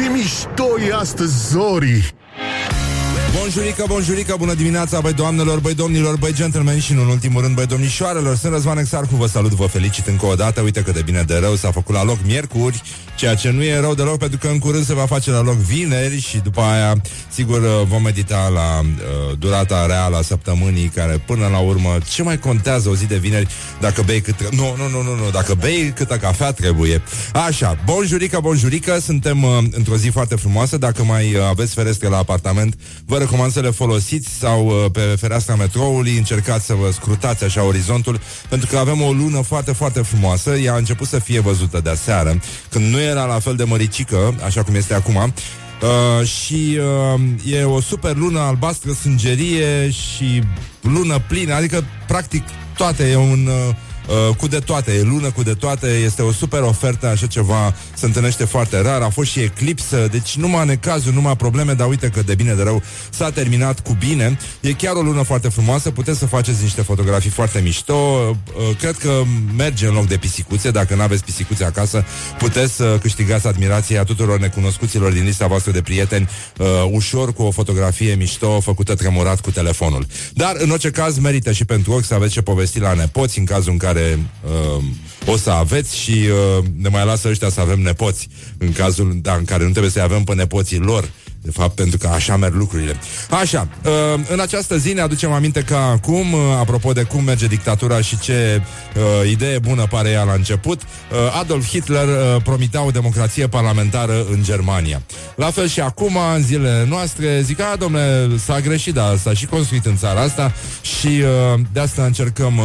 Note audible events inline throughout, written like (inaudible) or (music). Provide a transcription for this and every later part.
Ce mișto e astăzi, Zori! Bonjurică, bonjurică, bună dimineața, băi doamnelor, băi domnilor, băi gentlemen și, în ultimul rând, băi domnișoarelor. Sunt Răzvan Exarcu, vă salut, vă felicit încă o dată. Uite cât de bine de rău s-a făcut la loc miercuri, ceea ce nu e rău deloc, pentru că în curând se va face la loc vineri și după aia, sigur, vom medita la uh, durata reală a săptămânii, care până la urmă, ce mai contează o zi de vineri dacă bei cât... Nu, nu, nu, nu, nu, dacă bei câtă cafea trebuie. Așa, bonjurică, bonjurică, suntem uh, într-o zi foarte frumoasă. Dacă mai uh, aveți ferestre la apartament, vă recomand să le folosiți sau uh, pe fereastra metroului, încercați să vă scrutați așa orizontul, pentru că avem o lună foarte, foarte frumoasă. Ea a început să fie văzută de aseară, când nu era la fel de măricică, așa cum este acum. Uh, și uh, e o super lună albastră, sângerie și lună plină, adică practic toate e un... Uh, uh, cu de toate, e lună cu de toate, este o super ofertă, așa ceva se întâlnește foarte rar, a fost și eclipsă, deci numai necazuri, numai probleme, dar uite că de bine de rău s-a terminat cu bine. E chiar o lună foarte frumoasă, puteți să faceți niște fotografii foarte mișto, uh, cred că merge în loc de pisicuțe, dacă nu aveți pisicuțe acasă, puteți să câștigați admirația tuturor necunoscuților din lista voastră de prieteni, uh, ușor cu o fotografie mișto, făcută tremurat cu telefonul. Dar, în orice caz, merită și pentru ochi să aveți ce povesti la nepoți, în cazul în care care uh, o să aveți și uh, ne mai lasă ăștia să avem nepoți, în cazul da, în care nu trebuie să avem pe nepoții lor, de fapt, pentru că așa merg lucrurile. Așa, uh, în această zi ne aducem aminte că acum, uh, apropo de cum merge dictatura și ce uh, idee bună pare ea la început, uh, Adolf Hitler uh, promitea o democrație parlamentară în Germania. La fel și acum, în zilele noastre, zic, a, domnule, s-a greșit, dar s-a și construit în țara asta și uh, de asta încercăm...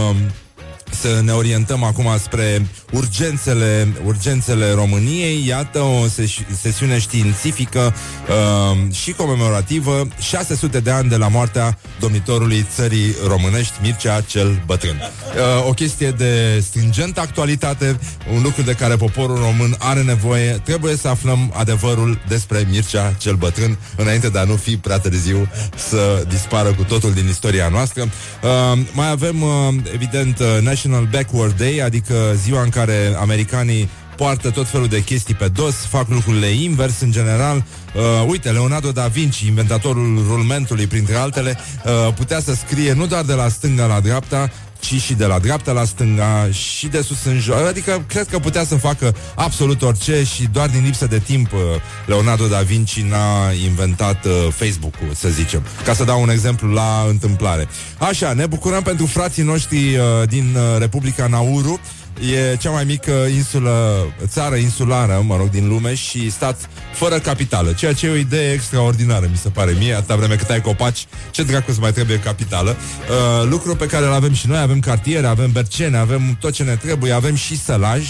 Uh, să ne orientăm acum spre urgențele, urgențele României. Iată o ses- sesiune științifică uh, și comemorativă, 600 de ani de la moartea domnitorului țării românești, Mircea cel Bătrân. Uh, o chestie de stringentă actualitate, un lucru de care poporul român are nevoie. Trebuie să aflăm adevărul despre Mircea cel Bătrân, înainte de a nu fi prea târziu să dispară cu totul din istoria noastră. Uh, mai avem, uh, evident, uh, National Backward Day, adică ziua în care americanii poartă tot felul de chestii pe dos, fac lucrurile invers în general. Uh, uite, Leonardo da Vinci, inventatorul rulmentului, printre altele, uh, putea să scrie nu doar de la stânga la dreapta, ci și de la dreapta la stânga și de sus în jos. Adică cred că putea să facă absolut orice și doar din lipsă de timp uh, Leonardo da Vinci n-a inventat uh, Facebook-ul, să zicem. Ca să dau un exemplu la întâmplare. Așa, ne bucurăm pentru frații noștri uh, din uh, Republica Nauru. E cea mai mică insulă, țară insulară, mă rog, din lume și stat fără capitală, ceea ce e o idee extraordinară, mi se pare mie, atâta vreme cât ai copaci, ce dracu să mai trebuie capitală. Uh, lucru pe care îl avem și noi, avem cartiere, avem bercene, avem tot ce ne trebuie, avem și sălaj,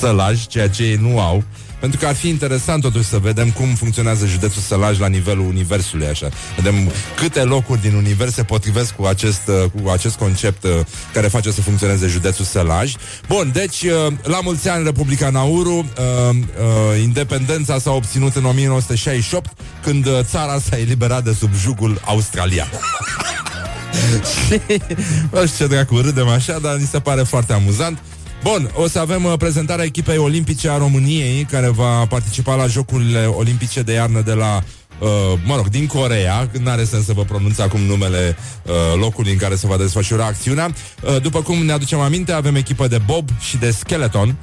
sălaj, ceea ce ei nu au. Pentru că ar fi interesant totuși să vedem cum funcționează județul Sălaj la nivelul universului, așa. Vedem câte locuri din univers se potrivesc cu acest, uh, cu acest concept uh, care face să funcționeze județul Sălaj. Bun, deci, uh, la mulți ani Republica Nauru, uh, uh, independența s-a obținut în 1968, când uh, țara s-a eliberat de sub jugul australian. (laughs) Și, nu știu ce dracu, râdem așa, dar mi se pare foarte amuzant. Bun, o să avem uh, prezentarea echipei olimpice a României, care va participa la Jocurile Olimpice de iarnă de la Uh, mă rog, din Corea, nu are sens să vă pronunț acum numele uh, locului în care se va desfășura acțiunea. Uh, după cum ne aducem aminte, avem echipă de bob și de skeleton,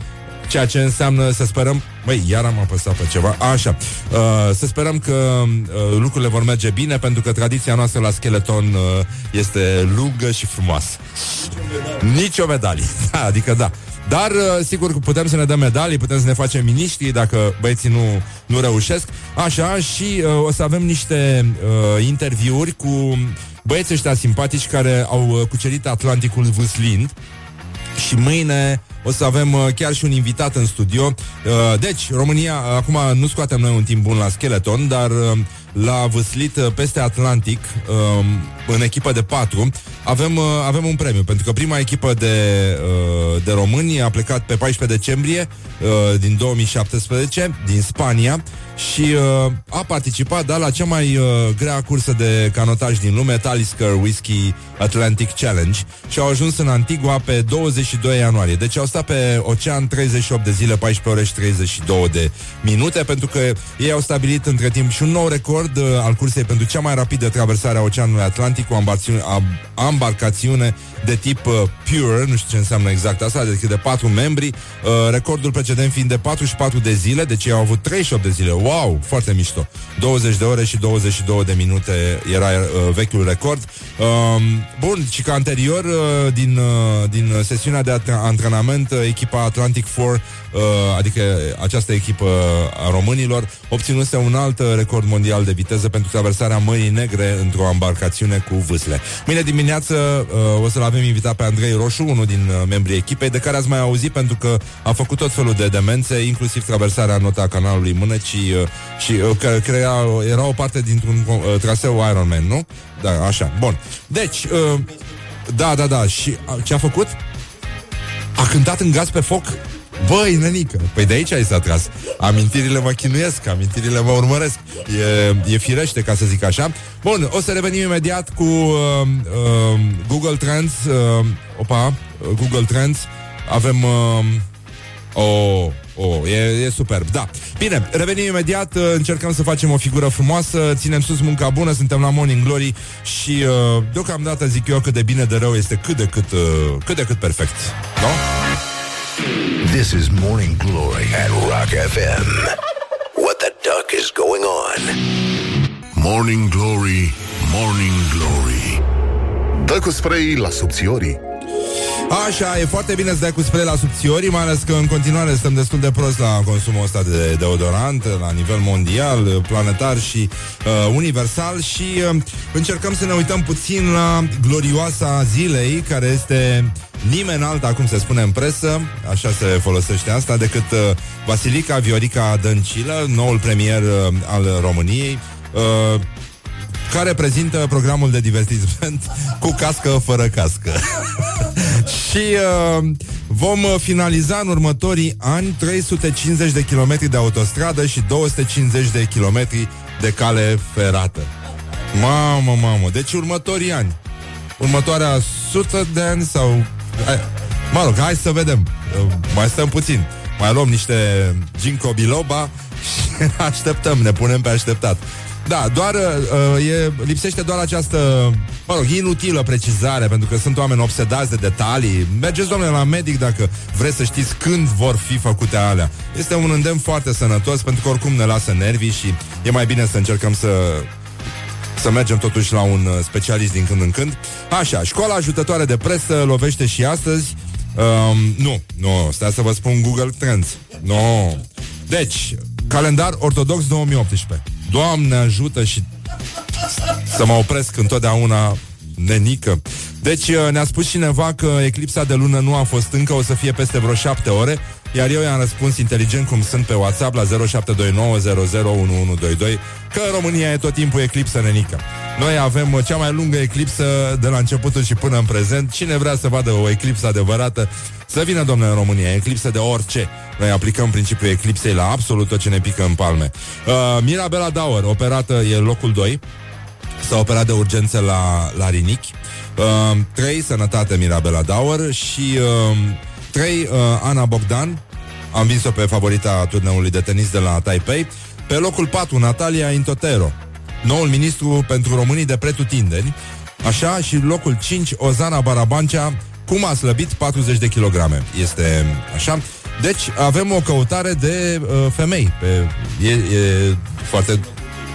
ceea ce înseamnă să sperăm... Băi, iar am apăsat pe ceva. Așa. Uh, să sperăm că uh, lucrurile vor merge bine, pentru că tradiția noastră la skeleton uh, este lungă și frumoasă. Nici o medalie. (laughs) Da, adică da. Dar, uh, sigur, că putem să ne dăm medalii, putem să ne facem miniștri dacă băieții nu, nu reușesc. Așa, și uh, o să avem niște uh, interviuri cu băieții ăștia simpatici care au uh, cucerit Atlanticul vâslind și mâine o să avem uh, chiar și un invitat în studio. Uh, deci, România, acum nu scoatem noi un timp bun la Skeleton, dar uh, l-a vâslit uh, peste Atlantic um, în echipă de patru. Avem, uh, avem un premiu, pentru că prima echipă de, uh, de români a plecat pe 14 decembrie uh, din 2017 din Spania și uh, a participat da, la cea mai uh, grea cursă de canotaj din lume, Talisker Whisky Atlantic Challenge și au ajuns în Antigua pe 22 ianuarie. Deci au stat pe ocean 38 de zile, 14 ore și 32 de minute, pentru că ei au stabilit între timp și un nou record uh, al cursei pentru cea mai rapidă traversare a Oceanului Atlantic cu ambarcațiune, ambarcațiune de tip uh, Pure, nu știu ce înseamnă exact asta, deci de patru membri, uh, recordul precedent fiind de 44 de zile, deci ei au avut 38 de zile. Wow, foarte mișto. 20 de ore și 22 de minute era uh, vechiul record. Uh, bun, și ca anterior, uh, din, uh, din sesiunea de antrenament, uh, echipa Atlantic 4 Uh, adică această echipă a românilor, obținuse un alt record mondial de viteză pentru traversarea Mării Negre într-o embarcațiune cu vâsle. Mâine dimineață uh, o să-l avem invitat pe Andrei Roșu, unul din uh, membrii echipei, de care ați mai auzit pentru că a făcut tot felul de demențe, inclusiv traversarea nota canalului Mânecii și că crea, era o parte dintr-un traseu Ironman, nu? Da, așa. Bun. Deci, da, da, da. Și ce a făcut? A cântat în gaz pe foc Băi, nenică, păi de aici ai s-a tras Amintirile mă chinuiesc, amintirile mă urmăresc E, e firește, ca să zic așa Bun, o să revenim imediat cu uh, uh, Google Trends uh, Opa, uh, Google Trends Avem uh, Oh, oh, e, e superb, da Bine, revenim imediat, uh, încercăm să facem o figură frumoasă Ținem sus munca bună, suntem la Morning Glory Și uh, deocamdată zic eu că de bine de rău este cât de cât, uh, cât de cât perfect Nu? No? This is Morning Glory at Rock FM. What the duck is going on? Morning Glory, Morning Glory. Dă cu spray la subțiorii. Așa, e foarte bine să dai cu spray la subțiorii, mai ales că în continuare suntem destul de prost la consumul ăsta de deodorant la nivel mondial, planetar și uh, universal și uh, încercăm să ne uităm puțin la glorioasa zilei, care este nimeni alta, cum se spune în presă, așa se folosește asta, decât uh, Vasilica Viorica Dăncilă, noul premier uh, al României, uh, care prezintă programul de divertisment (laughs) cu cască fără cască. (laughs) și uh, vom finaliza în următorii ani 350 de kilometri de autostradă și 250 de kilometri de cale ferată. Mamă, mamă, deci următorii ani. Următoarea sută de ani sau Hai, mă rog, hai să vedem. Mai stăm puțin. Mai luăm niște ginkgo biloba (laughs) și așteptăm, ne punem pe așteptat. Da, doar uh, e, lipsește doar această, mă rog, inutilă precizare, pentru că sunt oameni obsedați de detalii. Mergeți, domnule, la medic dacă vreți să știți când vor fi făcute alea. Este un îndemn foarte sănătos, pentru că oricum ne lasă nervii și e mai bine să încercăm să să mergem totuși la un uh, specialist din când în când. Așa, școala ajutătoare de presă lovește și astăzi. Um, nu, nu, stai să vă spun Google Trends. Nu. No. Deci, calendar ortodox 2018. Doamne ajută și să mă opresc întotdeauna nenică. Deci uh, ne-a spus cineva că eclipsa de lună nu a fost încă, o să fie peste vreo șapte ore, iar eu i-am răspuns inteligent cum sunt pe WhatsApp la 0729001122 că în România e tot timpul eclipsă nenică. Noi avem uh, cea mai lungă eclipsă de la începutul și până în prezent. Cine vrea să vadă o eclipsă adevărată, să vină, domnule, în România. Eclipsă de orice. Noi aplicăm principiul eclipsei la absolut tot ce ne pică în palme. Uh, Mirabela Dauer, operată, e locul 2. S-a operat de urgență la, la rinichi. Uh, 3. Sănătate Mirabela Dauer și uh, 3. Uh, Ana Bogdan. Am vins-o pe favorita turneului de tenis de la Taipei. Pe locul 4, Natalia Intotero, noul ministru pentru românii de pretutindeni. Așa, și locul 5, Ozana Barabancea, cum a slăbit 40 de kilograme. Este așa. Deci avem o căutare de uh, femei. Pe, e, e foarte...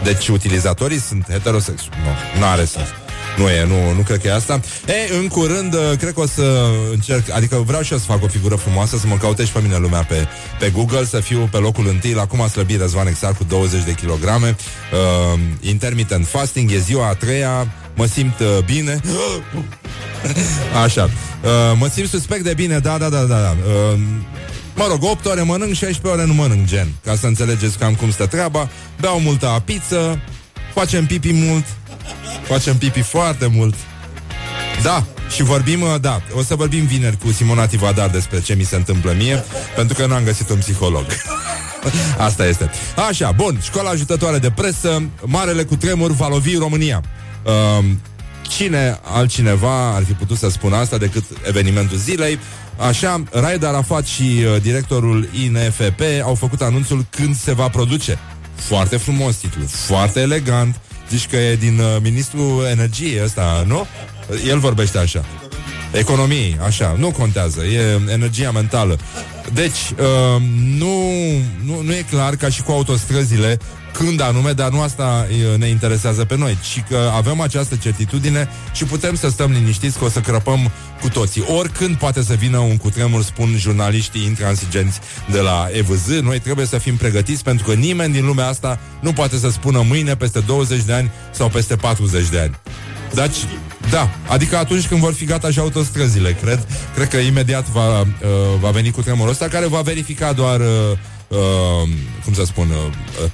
Deci utilizatorii sunt heterosexuali. Nu, nu are sens. Nu e, nu, nu cred că e asta. E, în curând, uh, cred că o să încerc, adică vreau și eu să fac o figură frumoasă, să mă caute și pe mine lumea pe, pe Google, să fiu pe locul întâi la cum a slăbit Răzvan Exar cu 20 de kilograme. Uh, intermittent fasting, e ziua a treia, mă simt uh, bine. (gasps) Așa. Uh, mă simt suspect de bine, da, da, da, da. da. Uh, Mă rog, 8 ore mănânc, 16 ore nu mănânc, gen Ca să înțelegeți cam cum stă treaba Beau multă apiță facem pipi mult, facem pipi foarte mult. Da, și vorbim, uh, da, o să vorbim vineri cu Simona Tivadar despre ce mi se întâmplă mie, pentru că n-am găsit un psiholog. (laughs) Asta este. Așa, bun, școala ajutătoare de presă, marele cu tremur va lovi România. Uh, cine altcineva ar fi putut să spună asta decât evenimentul zilei? Așa, Raed Arafat și uh, directorul INFP au făcut anunțul când se va produce. Foarte frumos titlu, foarte elegant. Zici că e din uh, ministrul energiei ăsta, nu? El vorbește așa. Economii, așa, nu contează, e energia mentală. Deci, uh, nu, nu, nu e clar ca și cu autostrăzile când anume, dar nu asta uh, ne interesează pe noi, ci că avem această certitudine și putem să stăm liniștiți că o să crăpăm cu toții. Oricând poate să vină un cutremur, spun jurnaliștii intransigenți de la EVZ, noi trebuie să fim pregătiți pentru că nimeni din lumea asta nu poate să spună mâine, peste 20 de ani sau peste 40 de ani. Deci, da, adică atunci când vor fi gata și autostrăzile, cred. Cred că imediat va, uh, va veni cu tremurul ăsta, care va verifica doar, uh, uh, cum să spun, uh, uh,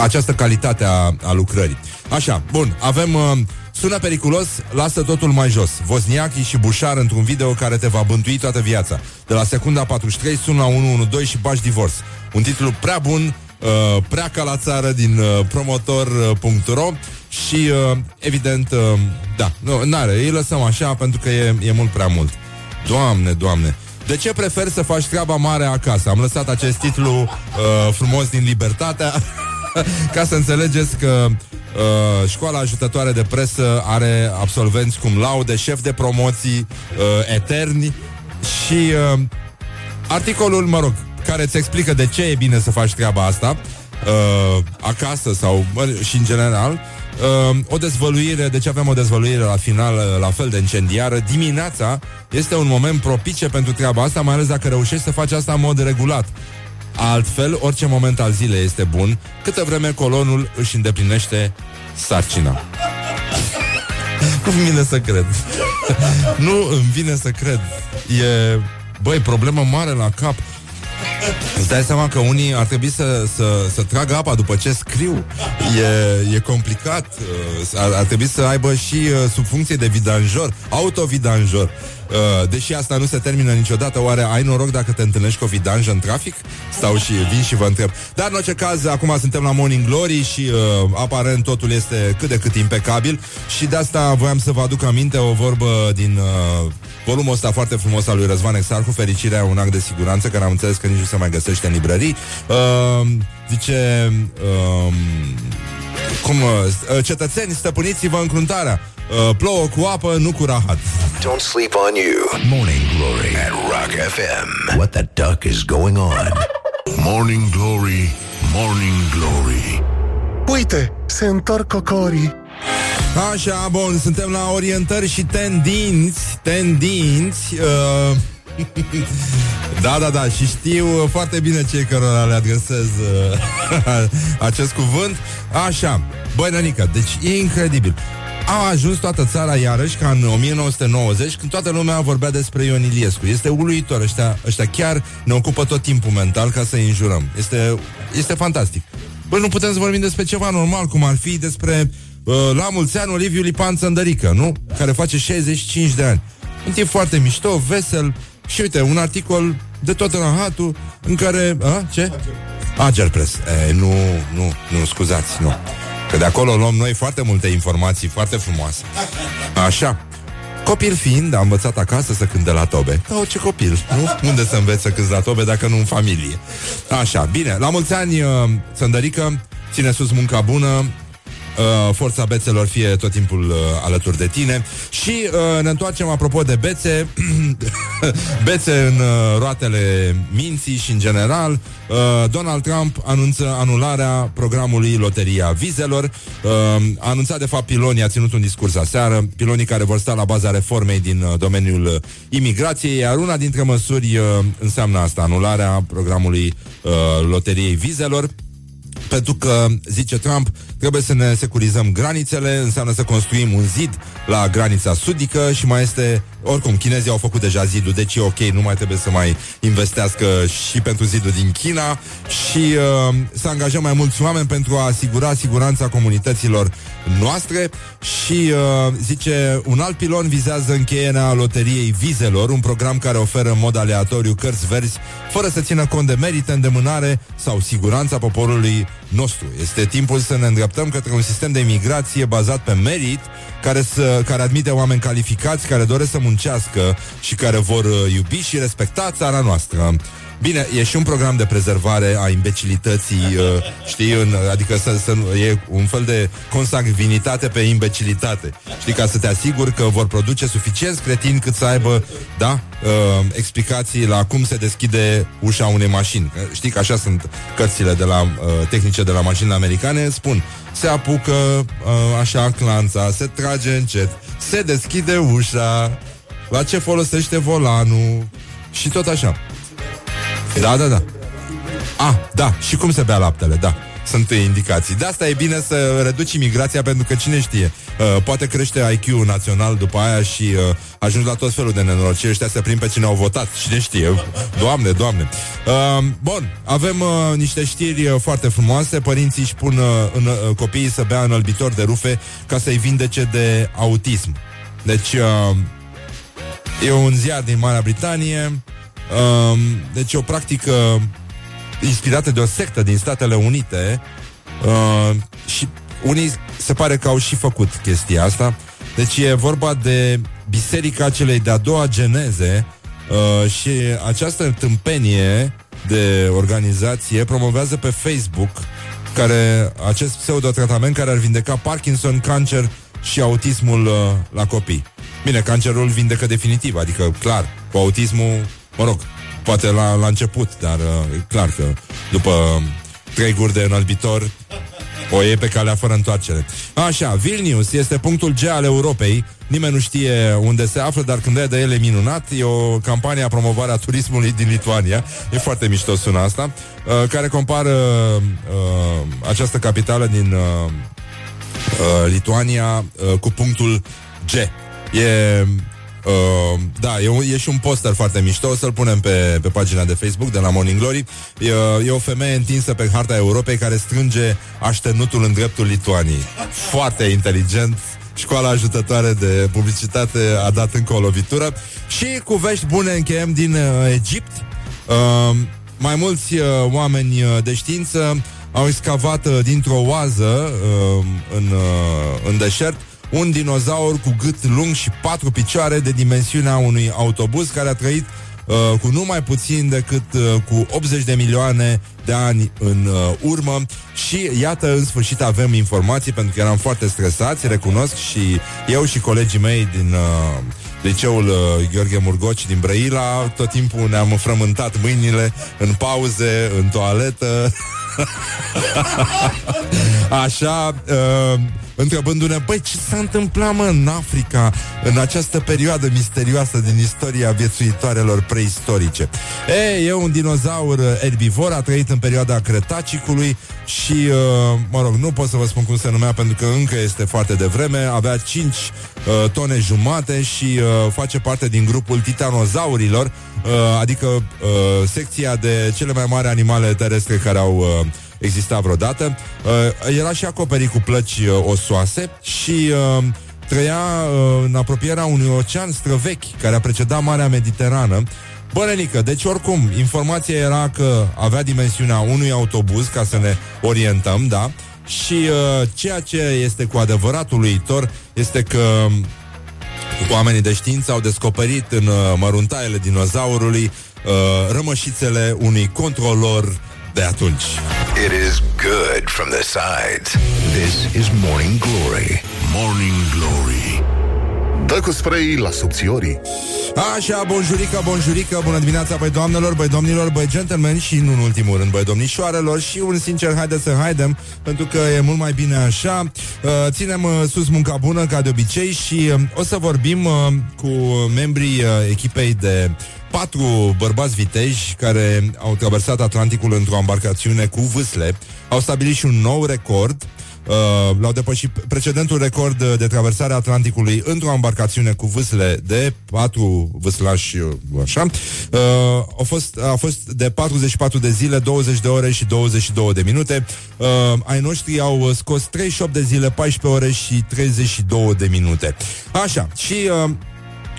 această calitate a, a lucrării. Așa, bun, avem... Uh, Sună periculos, lasă totul mai jos. Vozniachi și Bușar într-un video care te va bântui toată viața. De la secunda 43 sună la 112 și bași divorț. Un titlu prea bun, uh, prea ca la țară din uh, promotor.ro și, uh, evident, uh, da, nu, n-are, îi lăsăm așa pentru că e, e mult prea mult. Doamne, doamne. De ce prefer să faci treaba mare acasă? Am lăsat acest titlu uh, frumos din Libertatea (laughs) ca să înțelegeți că uh, școala ajutătoare de presă are absolvenți cum laude, șef de promoții uh, eterni și uh, articolul, mă rog, care îți explică de ce e bine să faci treaba asta uh, acasă sau mă, și în general uh, o dezvăluire, deci avem o dezvăluire la final, uh, la fel de incendiară. Dimineața este un moment propice pentru treaba asta, mai ales dacă reușești să faci asta în mod regulat. Altfel, orice moment al zilei este bun, câtă vreme colonul își îndeplinește sarcina. (laughs) Nu vine să cred. (laughs) nu îmi vine să cred. E, băi, problemă mare la cap. Îți dai seama că unii ar trebui să, să, să tragă apa după ce scriu. E, e complicat. Uh, ar, ar trebui să aibă și uh, sub funcție de vidanjor, autovidanjor. Uh, deși asta nu se termină niciodată, oare ai noroc dacă te întâlnești cu o vidanjă în trafic? Stau și vin și vă întreb. Dar în orice caz, acum suntem la Morning Glory și uh, aparent totul este cât de cât impecabil și de asta voiam să vă aduc aminte o vorbă din uh, volumul ăsta foarte frumos al lui Răzvan Exarhu, Fericirea un act de siguranță, care am înțeles că nici nu se mai găsește în librării. Uh, zice... Uh, cum, uh, cetățeni, stăpâniți-vă încruntarea. Uh, plouă cu apă, nu cu rahat. Don't sleep on you. Morning Glory at Rock FM. What the duck is going on? Morning Glory, Morning Glory. Uite, se întorc cocorii. Așa, bun, suntem la orientări și tendinți, tendinți, uh, (laughs) da, da, da, și știu foarte bine cei cărora le adresez uh, (laughs) acest cuvânt. Așa, băi, nănică, deci e incredibil. A ajuns toată țara iarăși ca în 1990 când toată lumea vorbea despre Ion Iliescu. Este uluitor, ăștia, ăștia chiar ne ocupă tot timpul mental ca să-i înjurăm. Este, este fantastic. Băi, nu putem să vorbim despre ceva normal, cum ar fi despre uh, la mulți ani Oliviu Lipan Țăndărică, nu? Care face 65 de ani. Un tip foarte mișto, vesel, și uite, un articol de tot rahatul în care... A, ce? Ager Press. E, nu, nu, nu, scuzați, nu. Că de acolo luăm noi foarte multe informații foarte frumoase. Așa. Copil fiind, am învățat acasă să cânte la tobe. Ca orice copil, nu? Unde să înveți să cânti la tobe dacă nu în familie? Așa, bine. La mulți ani, uh, Sândărică, ține sus munca bună, uh, forța bețelor fie tot timpul uh, alături de tine. Și uh, ne întoarcem apropo de bețe (clears throat) bețe în uh, roatele minții și în general. Uh, Donald Trump anunță anularea programului Loteria Vizelor. Uh, a anunțat de fapt pilonii, a ținut un discurs aseară. Pilonii care vor sta la baza reformei din uh, domeniul uh, imigrației iar una dintre măsuri uh, înseamnă asta, anularea programului uh, Loteriei Vizelor pentru că, zice Trump, trebuie să ne securizăm granițele, înseamnă să construim un zid la granița sudică și mai este oricum, chinezii au făcut deja zidul, deci e ok, nu mai trebuie să mai investească și pentru zidul din China și uh, să angajăm mai mulți oameni pentru a asigura siguranța comunităților noastre și uh, zice, un alt pilon vizează încheierea loteriei vizelor, un program care oferă în mod aleatoriu cărți verzi, fără să țină cont de merite, îndemânare sau siguranța poporului nostru. Este timpul să ne îndreptăm către un sistem de imigrație bazat pe merit, care, să, care admite oameni calificați, care doresc să muncească și care vor uh, iubi și respecta țara noastră. Bine, e și un program de prezervare a imbecilității, uh, știi, în, adică să, să, e un fel de consangvinitate pe imbecilitate. Știi, ca să te asiguri că vor produce suficient cretini cât să aibă, da, uh, explicații la cum se deschide ușa unei mașini. Știi că așa sunt cărțile de la uh, tehnice de la mașinile americane, spun, se apucă uh, așa clanța, se trage încet, se deschide ușa, la ce folosește volanul și tot așa. Da, da, da. Ah, da, și cum se bea laptele, da. Sunt indicații. De asta e bine să reduci imigrația pentru că cine știe, uh, poate crește IQ național după aia și uh, ajungi la tot felul de nenorociri ăștia să prind pe cine au votat. Cine știe? Doamne, doamne. Uh, bun, avem uh, niște știri uh, foarte frumoase. Părinții își pun uh, în, uh, copiii să bea înălbitor de rufe ca să-i vindece de autism. Deci, uh, e un ziar din Marea Britanie Um, deci o practică inspirată de o sectă din Statele Unite uh, și unii se pare că au și făcut chestia asta. Deci e vorba de biserica celei de-a doua geneze uh, și această tâmpenie de organizație promovează pe Facebook care acest pseudo-tratament care ar vindeca Parkinson, cancer și autismul uh, la copii. Bine, cancerul vindecă definitiv, adică clar, cu autismul Mă rog, poate la, la început, dar uh, e clar că după trei guri de înălbitor o e pe calea fără întoarcere. Așa, Vilnius este punctul G al Europei. Nimeni nu știe unde se află, dar când e de el e minunat. E o campanie a promovare a turismului din Lituania. E foarte mișto sună asta. Uh, care compară uh, această capitală din uh, uh, Lituania uh, cu punctul G. E Uh, da, e, un, e și un poster foarte mișto O să-l punem pe, pe pagina de Facebook De la Morning Glory. E, e o femeie întinsă pe harta Europei Care strânge așternutul în dreptul Lituaniei. Foarte inteligent. Școala ajutătoare de publicitate A dat încă o lovitură. Și cu vești bune încheiem din uh, Egipt. Uh, Mai mulți uh, oameni uh, de știință Au excavat uh, dintr-o oază uh, în, uh, în deșert un dinozaur cu gât lung și patru picioare de dimensiunea unui autobuz care a trăit uh, cu numai puțin decât uh, cu 80 de milioane de ani în uh, urmă și iată, în sfârșit avem informații pentru că eram foarte stresați, recunosc și eu și colegii mei din uh, liceul uh, Gheorghe Murgoci din Brăila, tot timpul ne-am frământat mâinile în pauze, în toaletă. (laughs) Așa, uh, întrebându-ne, băi, ce s-a întâmplat, mă, în Africa, în această perioadă misterioasă din istoria viețuitoarelor preistorice? E, e un dinozaur erbivor, a trăit în perioada Cretacicului și, uh, mă rog, nu pot să vă spun cum se numea pentru că încă este foarte devreme, avea 5 uh, tone jumate și uh, face parte din grupul titanozaurilor, uh, adică uh, secția de cele mai mari animale terestre care au uh, exista vreodată. Uh, era și acoperit cu plăci uh, osoase și uh, trăia uh, în apropierea unui ocean străvechi care a precedat Marea Mediterană. Bănenică, deci oricum, informația era că avea dimensiunea unui autobuz, ca să ne orientăm, da? Și uh, ceea ce este cu adevărat uluitor este că oamenii de știință au descoperit în uh, măruntaiele dinozaurului uh, rămășițele unui controlor de atunci. It is good from the sides. This is Morning Glory. Morning Glory. Dă cu spray la subțiorii. Așa, bonjurică, bonjurică, bună dimineața, băi doamnelor, băi domnilor, băi gentlemen și, nu în ultimul rând, băi domnișoarelor și un sincer, haide să haidem, pentru că e mult mai bine așa. Uh, ținem uh, sus munca bună, ca de obicei, și uh, o să vorbim uh, cu membrii uh, echipei de patru bărbați viteji care au traversat Atlanticul într-o embarcațiune cu vâsle. Au stabilit și un nou record uh, l-au depășit precedentul record de traversare a Atlanticului într-o embarcațiune cu vâsle de patru vâslași, uh, așa, uh, a, fost, a fost de 44 de zile, 20 de ore și 22 de minute. Uh, ai noștri au scos 38 de zile, 14 ore și 32 de minute. Așa, și... Uh,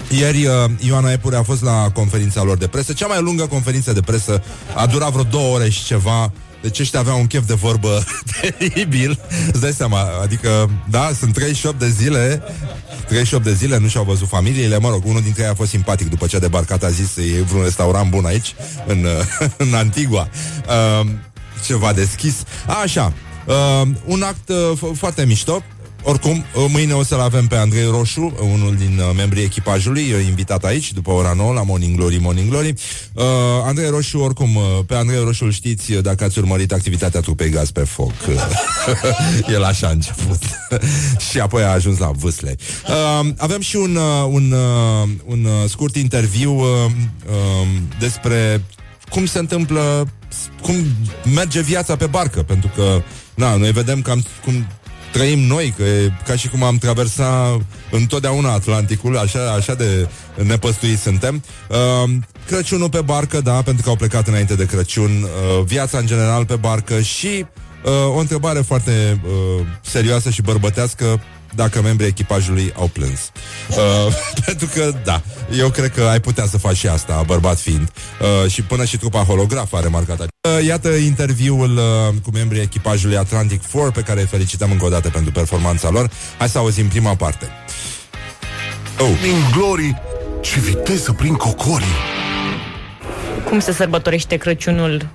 ieri uh, Ioana Epure a fost la conferința lor de presă, cea mai lungă conferință de presă, a durat vreo două ore și ceva. Deci ăștia aveau un chef de vorbă (laughs) teribil. Îți dai seama, adică Da, sunt 38 de zile 38 de zile, nu și-au văzut familiile. Mă rog, unul dintre ei a fost simpatic După ce a debarcat a zis, e vreun restaurant bun aici În, (laughs) în Antigua. Uh, Ceva deschis. Așa, uh, un act uh, foarte mișto oricum, mâine o să-l avem pe Andrei Roșu, unul din uh, membrii echipajului, invitat aici, după ora 9, la Morning Glory, Morning Glory. Uh, Andrei Roșu, oricum, uh, pe Andrei Roșu îl știți uh, dacă ați urmărit activitatea trupei Gaz pe foc. (laughs) (laughs) El așa a început. (laughs) și apoi a ajuns la vâsle. Uh, avem și un, uh, un, uh, un uh, scurt interviu uh, uh, despre cum se întâmplă, cum merge viața pe barcă, pentru că, na, noi vedem cam cum trăim noi, că e ca și cum am traversat întotdeauna Atlanticul, așa, așa de nepăstuiți suntem. Uh, Crăciunul pe barcă, da, pentru că au plecat înainte de Crăciun, uh, viața în general pe barcă și uh, o întrebare foarte uh, serioasă și bărbătească, dacă membrii echipajului au plâns. Uh, (laughs) pentru că, da, eu cred că ai putea să faci și asta, bărbat fiind. Uh, și până și trupa holograf a remarcat uh, Iată interviul uh, cu membrii echipajului Atlantic 4, pe care îi felicităm încă o dată pentru performanța lor. Hai să auzim prima parte. Oh. Prin glory, ce viteză prin cocorii! Cum se sărbătorește Crăciunul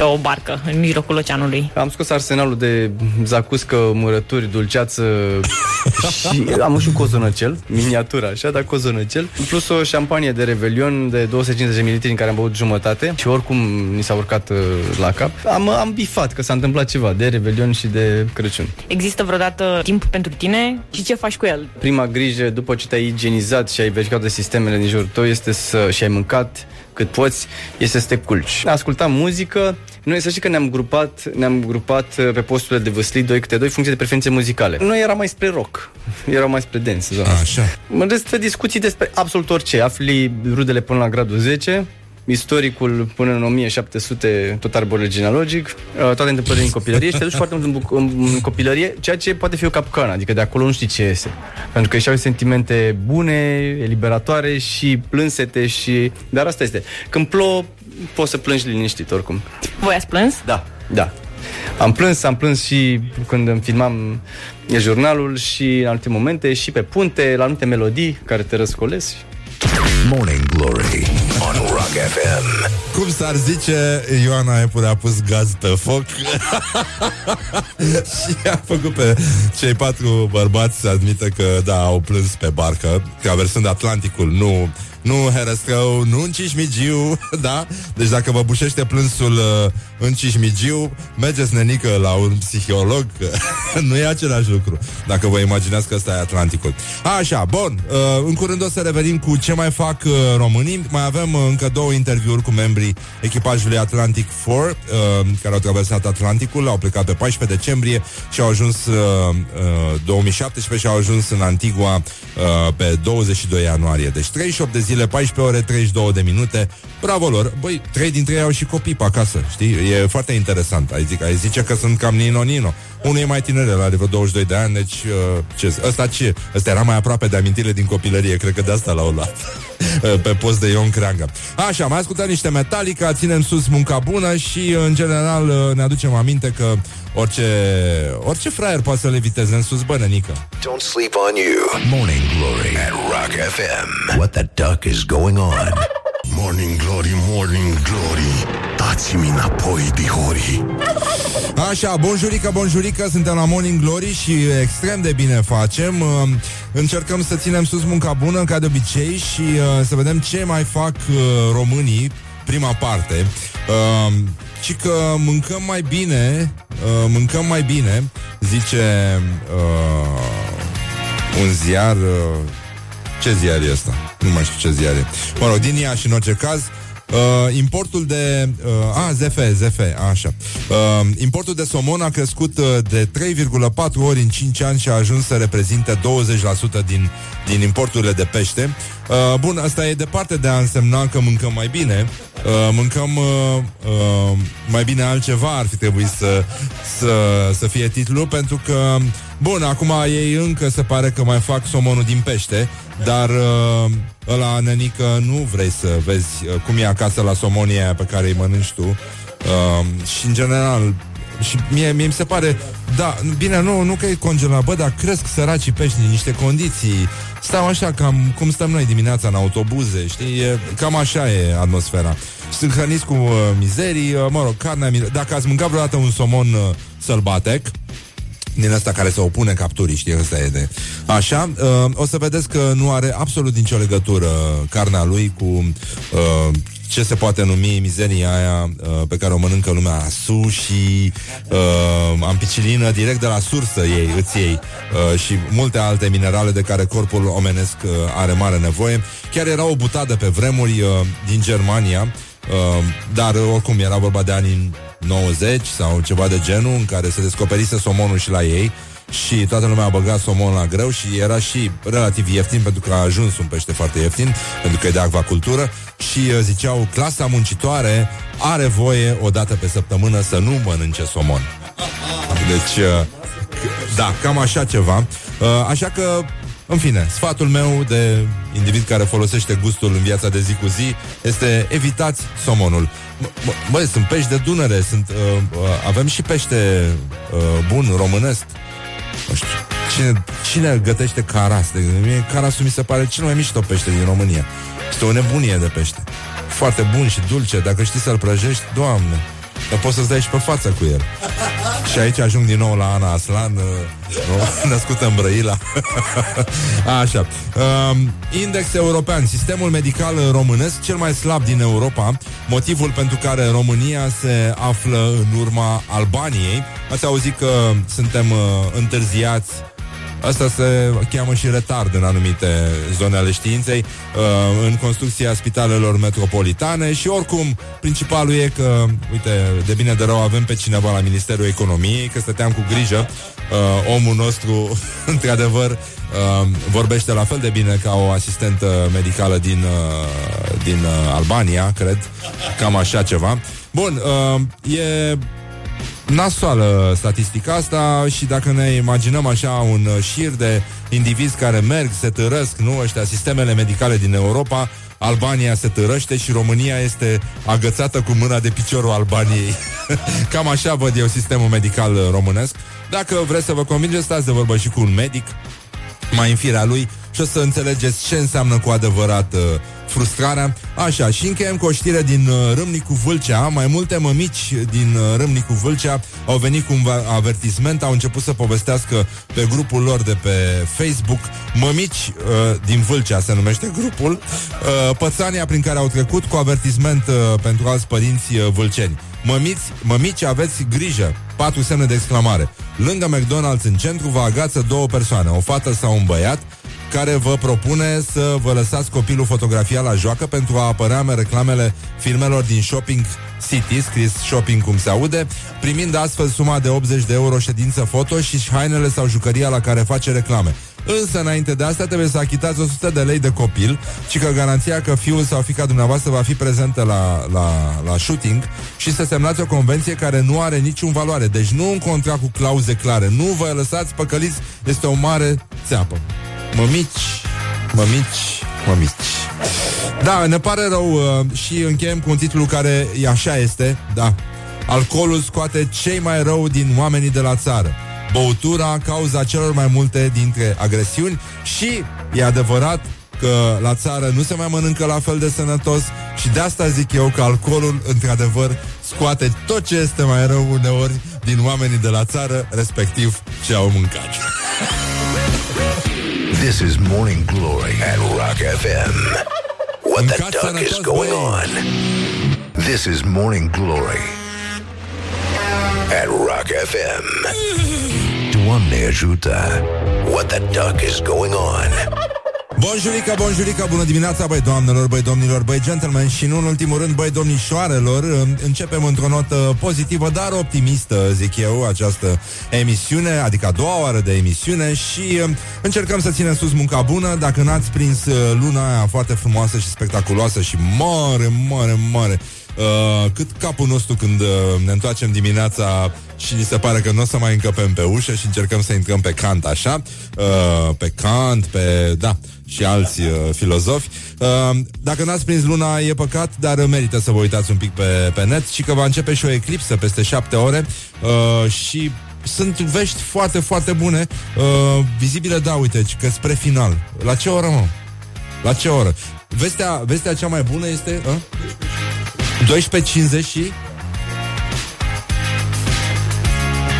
pe o barcă în mijlocul oceanului. Am scos arsenalul de zacuscă, murături, dulceață (laughs) și am și un cozonăcel, miniatură așa, dar cozonăcel, plus o șampanie de revelion de 250 ml în care am băut jumătate și oricum ni s-a urcat uh, la cap. Am, am bifat că s-a întâmplat ceva de revelion și de Crăciun. Există vreodată timp pentru tine și ce faci cu el? Prima grijă după ce te-ai igienizat și ai verificat de sistemele din jurul tău este să și ai mâncat cât poți, este să te culci. Ascultam muzică, noi să știi că ne-am grupat, ne-am grupat uh, pe posturile de văslit doi câte doi funcție de preferințe muzicale. Noi eram mai spre rock, erau mai spre dance. Zona. Așa. În rest, discuții despre absolut orice. Afli rudele până la gradul 10, istoricul până în 1700, tot arborul genealogic, uh, toate întâmplările din copilărie și te duci foarte mult în, în, în copilărie, ceea ce poate fi o capcană, adică de acolo nu știi ce iese. Pentru că și au sentimente bune, eliberatoare și plânsete și... Dar asta este. Când plouă, poți să plângi liniștit oricum. Voi ați plâns? Da, da. Am plâns, am plâns și când îmi filmam jurnalul și în alte momente și pe punte, la anumite melodii care te răscolesc. Morning Glory on Rock FM. Cum s-ar zice, Ioana Epure a pus gaz pe foc (laughs) și a făcut pe cei patru bărbați să admită că, da, au plâns pe barcă, traversând Atlanticul, nu nu Herăstrău, nu în Cismigiu, (laughs) da? Deci dacă vă bușește plânsul uh, în Cismigiu, mergeți nenică la un psiholog, (laughs) nu e același lucru, dacă vă imaginați că ăsta e Atlanticul. Așa, bun, uh, în curând o să revenim cu ce mai fac uh, românii, mai avem uh, încă două interviuri cu membrii echipajului Atlantic 4, uh, care au traversat Atlanticul, au plecat pe 14 decembrie și au ajuns uh, uh, 2017 și au ajuns în Antigua uh, pe 22 ianuarie. Deci 38 de zile, 14 ore, 32 de minute. Bravo lor! Băi, trei dintre ei au și copii pe acasă, știi? E foarte interesant. Ai, zic, ai zice că sunt cam nino-nino. Unul e mai tinere, are vreo 22 de ani, deci uh, ce, ăsta ce? Ăsta era mai aproape de amintire din copilărie, cred că de asta l-au luat. (laughs) pe post de Ion Creangă. Așa, mai ascultat niște Metallica, ținem sus munca bună și, în general, uh, ne aducem aminte că orice, orice fraier poate să le viteze în sus, bănănică. Don't sleep on you. Morning Glory at Rock FM. What the duck is going on? Morning Glory, Morning Glory Dați-mi înapoi, dihori Așa, bonjurică, bonjurică, suntem la Morning Glory și extrem de bine facem. Uh, încercăm să ținem sus munca bună, ca de obicei, și uh, să vedem ce mai fac uh, românii, prima parte. Și că mâncăm mai bine, mâncăm mai bine, zice un ziar... Ce ziar e ăsta? Nu mai știu ce ziar e. Mă rog, din ea și în orice caz, Uh, importul de... Uh, a, ZF, ZF, așa. Uh, importul de somon a crescut uh, de 3,4 ori în 5 ani și a ajuns să reprezinte 20% din, din importurile de pește. Uh, bun, asta e departe de a însemna că mâncăm mai bine. Uh, mâncăm uh, uh, mai bine altceva ar fi trebuit să, să, să fie titlul, pentru că, bun, acum ei încă se pare că mai fac somonul din pește, dar uh, ăla, nenică, nu vrei să vezi uh, cum e acasă la somonia pe care îi mănânci tu. Uh, și, în general, și mie, mie mi se pare Da, bine, nu, nu că e congelat Bă, dar cresc săracii pești în niște condiții. Stau așa cam cum stăm noi dimineața în autobuze Știi, e, cam așa e atmosfera. Sunt hrăniți cu uh, mizerii uh, Mă rog, carnea Dacă ați mâncat vreodată un somon uh, sălbatec din asta care se opune capturii, știi, ăsta e de... Așa, uh, o să vedeți că nu are absolut nicio legătură carnea lui cu uh, ce se poate numi mizeria aia uh, pe care o mănâncă lumea, sushi, uh, ampicilină, direct de la sursă ei, îți ei, uh, și multe alte minerale de care corpul omenesc uh, are mare nevoie. Chiar era o butadă pe vremuri uh, din Germania, uh, dar oricum era vorba de anii 90 sau ceva de genul, în care se descoperise somonul și la ei și toată lumea a băgat somon la greu și era și relativ ieftin pentru că a ajuns un pește foarte ieftin, pentru că e de acvacultură și uh, ziceau clasa muncitoare are voie o dată pe săptămână să nu mănânce somon. Deci, uh, da, cam așa ceva. Uh, așa că în fine, sfatul meu de individ care folosește gustul în viața de zi cu zi este evitați somonul. Băi, sunt pești de Dunăre, sunt, uh, uh, avem și pește uh, bun românesc. Nu știu, cine, cine gătește caras? De mie carasul mi se pare cel mai mișto pește din România. Este o nebunie de pește. Foarte bun și dulce. Dacă știi să-l prăjești, doamne, dar poți să-ți dai și pe față cu el. Și aici ajung din nou la Ana Aslan, uh, (laughs) născută în Brăila. (laughs) Așa. Um, index european, sistemul medical românesc, cel mai slab din Europa, motivul pentru care România se află în urma Albaniei. Ați auzit că suntem uh, întârziați Asta se cheamă și retard în anumite zone ale științei, uh, în construcția spitalelor metropolitane și oricum principalul e că, uite, de bine de rău avem pe cineva la Ministerul Economiei, că stăteam cu grijă, uh, omul nostru, (laughs) într-adevăr, uh, vorbește la fel de bine ca o asistentă medicală din, uh, din uh, Albania, cred, cam așa ceva. Bun, uh, e nasoală statistica asta și dacă ne imaginăm așa un uh, șir de indivizi care merg, se târăsc, nu, ăștia, sistemele medicale din Europa, Albania se târăște și România este agățată cu mâna de piciorul Albaniei. (laughs) Cam așa văd eu sistemul medical uh, românesc. Dacă vreți să vă convingeți, stați de vorbă și cu un medic mai în firea lui și o să înțelegeți ce înseamnă cu adevărat uh, frustrarea. Așa, și încheiem cu o știre din uh, Râmnicu Vâlcea. Mai multe mămici din uh, Râmnicu Vâlcea au venit cu un avertisment, au început să povestească pe grupul lor de pe Facebook. Mămici uh, din Vâlcea se numește grupul. Uh, pățania prin care au trecut cu avertisment uh, pentru alți părinți uh, vâlceni. Mămiți, mămici, aveți grijă! Patru semne de exclamare. Lângă McDonald's în centru vă agață două persoane, o fată sau un băiat, care vă propune să vă lăsați copilul fotografia la joacă pentru a apărea în reclamele filmelor din Shopping City, scris shopping cum se aude, primind astfel suma de 80 de euro ședință foto și hainele sau jucăria la care face reclame. Însă, înainte de asta, trebuie să achitați 100 de lei de copil și că garanția că fiul sau fica dumneavoastră va fi prezentă la, la, la shooting și să semnați o convenție care nu are niciun valoare. Deci nu un contract cu clauze clare. Nu vă lăsați păcăliți, este o mare țeapă. Mămici, mămici, mămici. Da, ne pare rău uh, și încheiem cu un titlu care e așa este, da. Alcoolul scoate cei mai rău din oamenii de la țară. Băutura cauza celor mai multe dintre agresiuni și e adevărat că la țară nu se mai mănâncă la fel de sănătos și de asta zic eu că alcoolul, într-adevăr, scoate tot ce este mai rău uneori din oamenii de la țară, respectiv ce au mâncat. This is Morning Glory at Rock FM. What the duck is going on? This is Morning Glory at Rock FM. Doamne ajută! What the duck is going on? Bonjurica, bonjurica, bună dimineața, băi doamnelor, băi domnilor, băi gentlemen și nu în ultimul rând, băi domnișoarelor. Începem într-o notă pozitivă, dar optimistă, zic eu, această emisiune, adică a doua oară de emisiune și um, încercăm să ținem sus munca bună. Dacă n-ați prins uh, luna aia foarte frumoasă și spectaculoasă și mare, mare, mare, Uh, cât capul nostru când uh, ne întoarcem dimineața și ni se pare că nu o să mai încăpem pe ușă și încercăm să intrăm pe Kant, așa, uh, pe Kant, pe, da, și alți uh, filozofi. Uh, dacă n-ați prins luna, e păcat, dar merită să vă uitați un pic pe, pe net și că va începe și o eclipsă peste șapte ore uh, și sunt vești foarte, foarte bune, uh, vizibile, da, uite, că spre final. La ce oră, mă? La ce oră? Vestea, vestea cea mai bună este... Uh? 12.50 și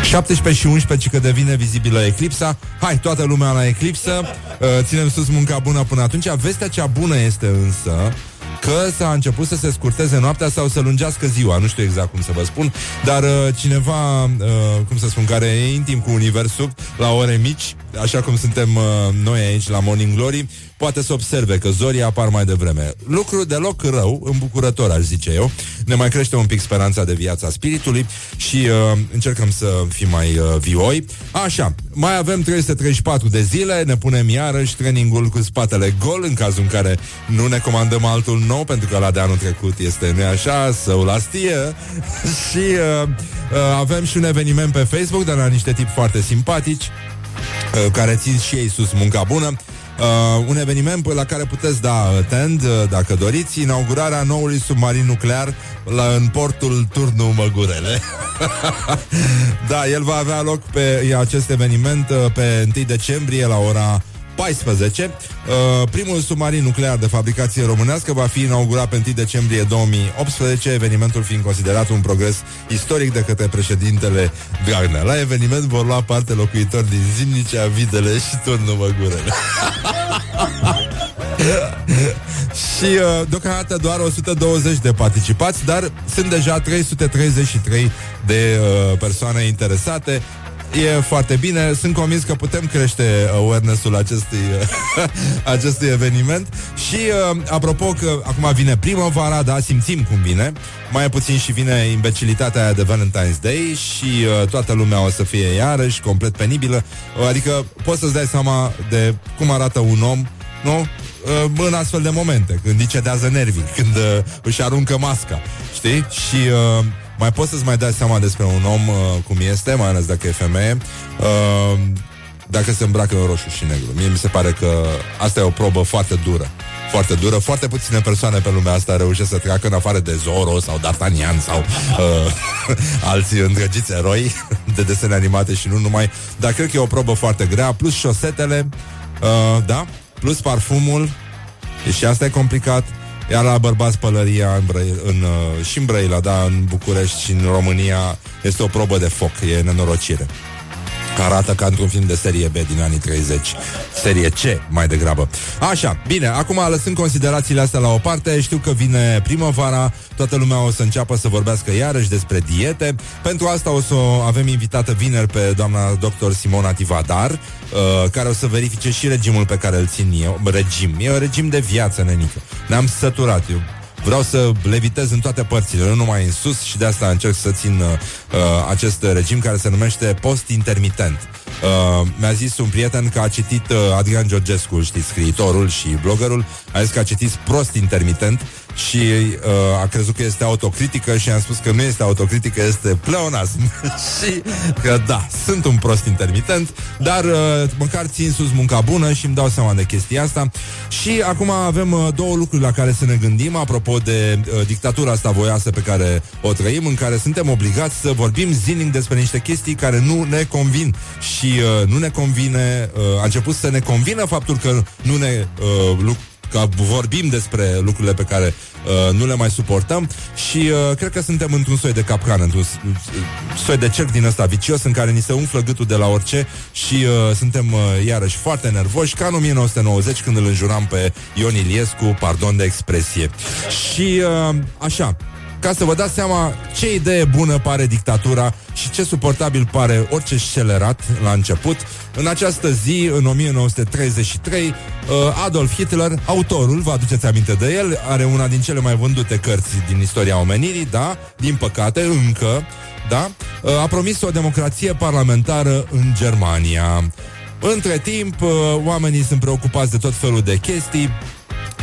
17 și 11 că devine vizibilă eclipsa. Hai, toată lumea la eclipsă. Uh, Ținem sus munca bună până atunci. Vestea cea bună este însă că s-a început să se scurteze noaptea sau să lungească ziua, nu știu exact cum să vă spun, dar uh, cineva, uh, cum să spun, care e intim cu universul la ore mici, așa cum suntem uh, noi aici la Morning Glory, poate să observe că zorii apar mai devreme. Lucru deloc rău, îmbucurător, aș zice eu. Ne mai crește un pic speranța de viața spiritului și uh, încercăm să fim mai uh, vioi. Așa, mai avem 334 de zile, ne punem iarăși trainingul cu spatele gol în cazul în care nu ne comandăm altul nou, pentru că la de anul trecut este, nu așa, său la stie. (laughs) și uh, uh, avem și un eveniment pe Facebook, dar la niște tipi foarte simpatici, uh, care țin și ei sus munca bună. Uh, un eveniment la care puteți da tend, uh, dacă doriți, inaugurarea noului submarin nuclear la, în portul Turnu Măgurele. (laughs) da, el va avea loc pe acest eveniment uh, pe 1 decembrie la ora 14. Uh, primul submarin nuclear de fabricație românească va fi inaugurat pe 1 decembrie 2018, evenimentul fiind considerat un progres istoric de către președintele Dragnea. La eveniment vor lua parte locuitori din Zimnicea, Videle și Turnul Măgurele. (laughs) și uh, deocamdată doar 120 de participați, dar sunt deja 333 de uh, persoane interesate. E foarte bine, sunt convins că putem crește awareness-ul acestui, (laughs) acestui eveniment și uh, apropo că acum vine primăvara, da, simțim cum vine, mai puțin și vine imbecilitatea aia de Valentine's Day și uh, toată lumea o să fie iarăși complet penibilă, adică poți să-ți dai seama de cum arată un om, nu? Uh, în astfel de momente, când îi cedează nervii, (laughs) când uh, își aruncă masca, știi? Și uh, mai poți să-ți mai dai seama despre un om uh, cum este, mai ales dacă e femeie, uh, dacă se îmbracă în roșu și negru. Mie mi se pare că asta e o probă foarte dură. Foarte dură. Foarte puține persoane pe lumea asta reușesc să treacă în afară de Zoro sau D'Artagnan sau uh, (laughs) alții îndrăgiți eroi (laughs) de desene animate și nu numai. Dar cred că e o probă foarte grea. Plus șosetele, uh, da? Plus parfumul. Și asta e complicat. Iar la bărbați pălăria în Brăi, în, uh, și în Brăila, da, în București și în România este o probă de foc, e nenorocire. Arată ca într-un film de serie B din anii 30 Serie C, mai degrabă. Așa, bine, acum lăsând considerațiile astea la o parte Știu că vine primăvara Toată lumea o să înceapă să vorbească iarăși despre diete. Pentru asta o să avem invitată vineri pe doamna doctor Simona Tivadar uh, Care o să verifice și regimul pe care îl țin eu Regim, e un regim de viață, nenică. Ne-am săturat, eu Vreau să levitez în toate părțile, nu numai în sus și de asta încerc să țin uh, acest regim care se numește post intermitent. Uh, mi-a zis un prieten că a citit uh, Adrian Georgescu, știți, scriitorul și bloggerul, a zis că a citit prost intermitent și uh, a crezut că este autocritică și am spus că nu este autocritică, este pleonasm. (laughs) și că da, sunt un prost intermitent, dar uh, măcar țin sus munca bună și îmi dau seama de chestia asta. Și acum avem uh, două lucruri la care să ne gândim, apropo de uh, dictatura asta voioasă pe care o trăim, în care suntem obligați să vorbim zilnic despre niște chestii care nu ne convin. Și uh, nu ne convine, uh, a început să ne convină faptul că nu ne uh, că vorbim despre lucrurile pe care uh, nu le mai suportăm și uh, cred că suntem într-un soi de capcană, într-un soi de cerc din ăsta vicios în care ni se umflă gâtul de la orice și uh, suntem uh, iarăși foarte nervoși, ca în 1990 când îl înjuram pe Ion Iliescu, pardon de expresie. Și uh, așa, ca să vă dați seama ce idee bună pare dictatura și ce suportabil pare orice scelerat la început. În această zi, în 1933, uh, Adolf Hitler, autorul, vă aduceți aminte de el, are una din cele mai vândute cărți din istoria omenirii, da, din păcate, încă, da, uh, a promis o democrație parlamentară în Germania. Între timp, uh, oamenii sunt preocupați de tot felul de chestii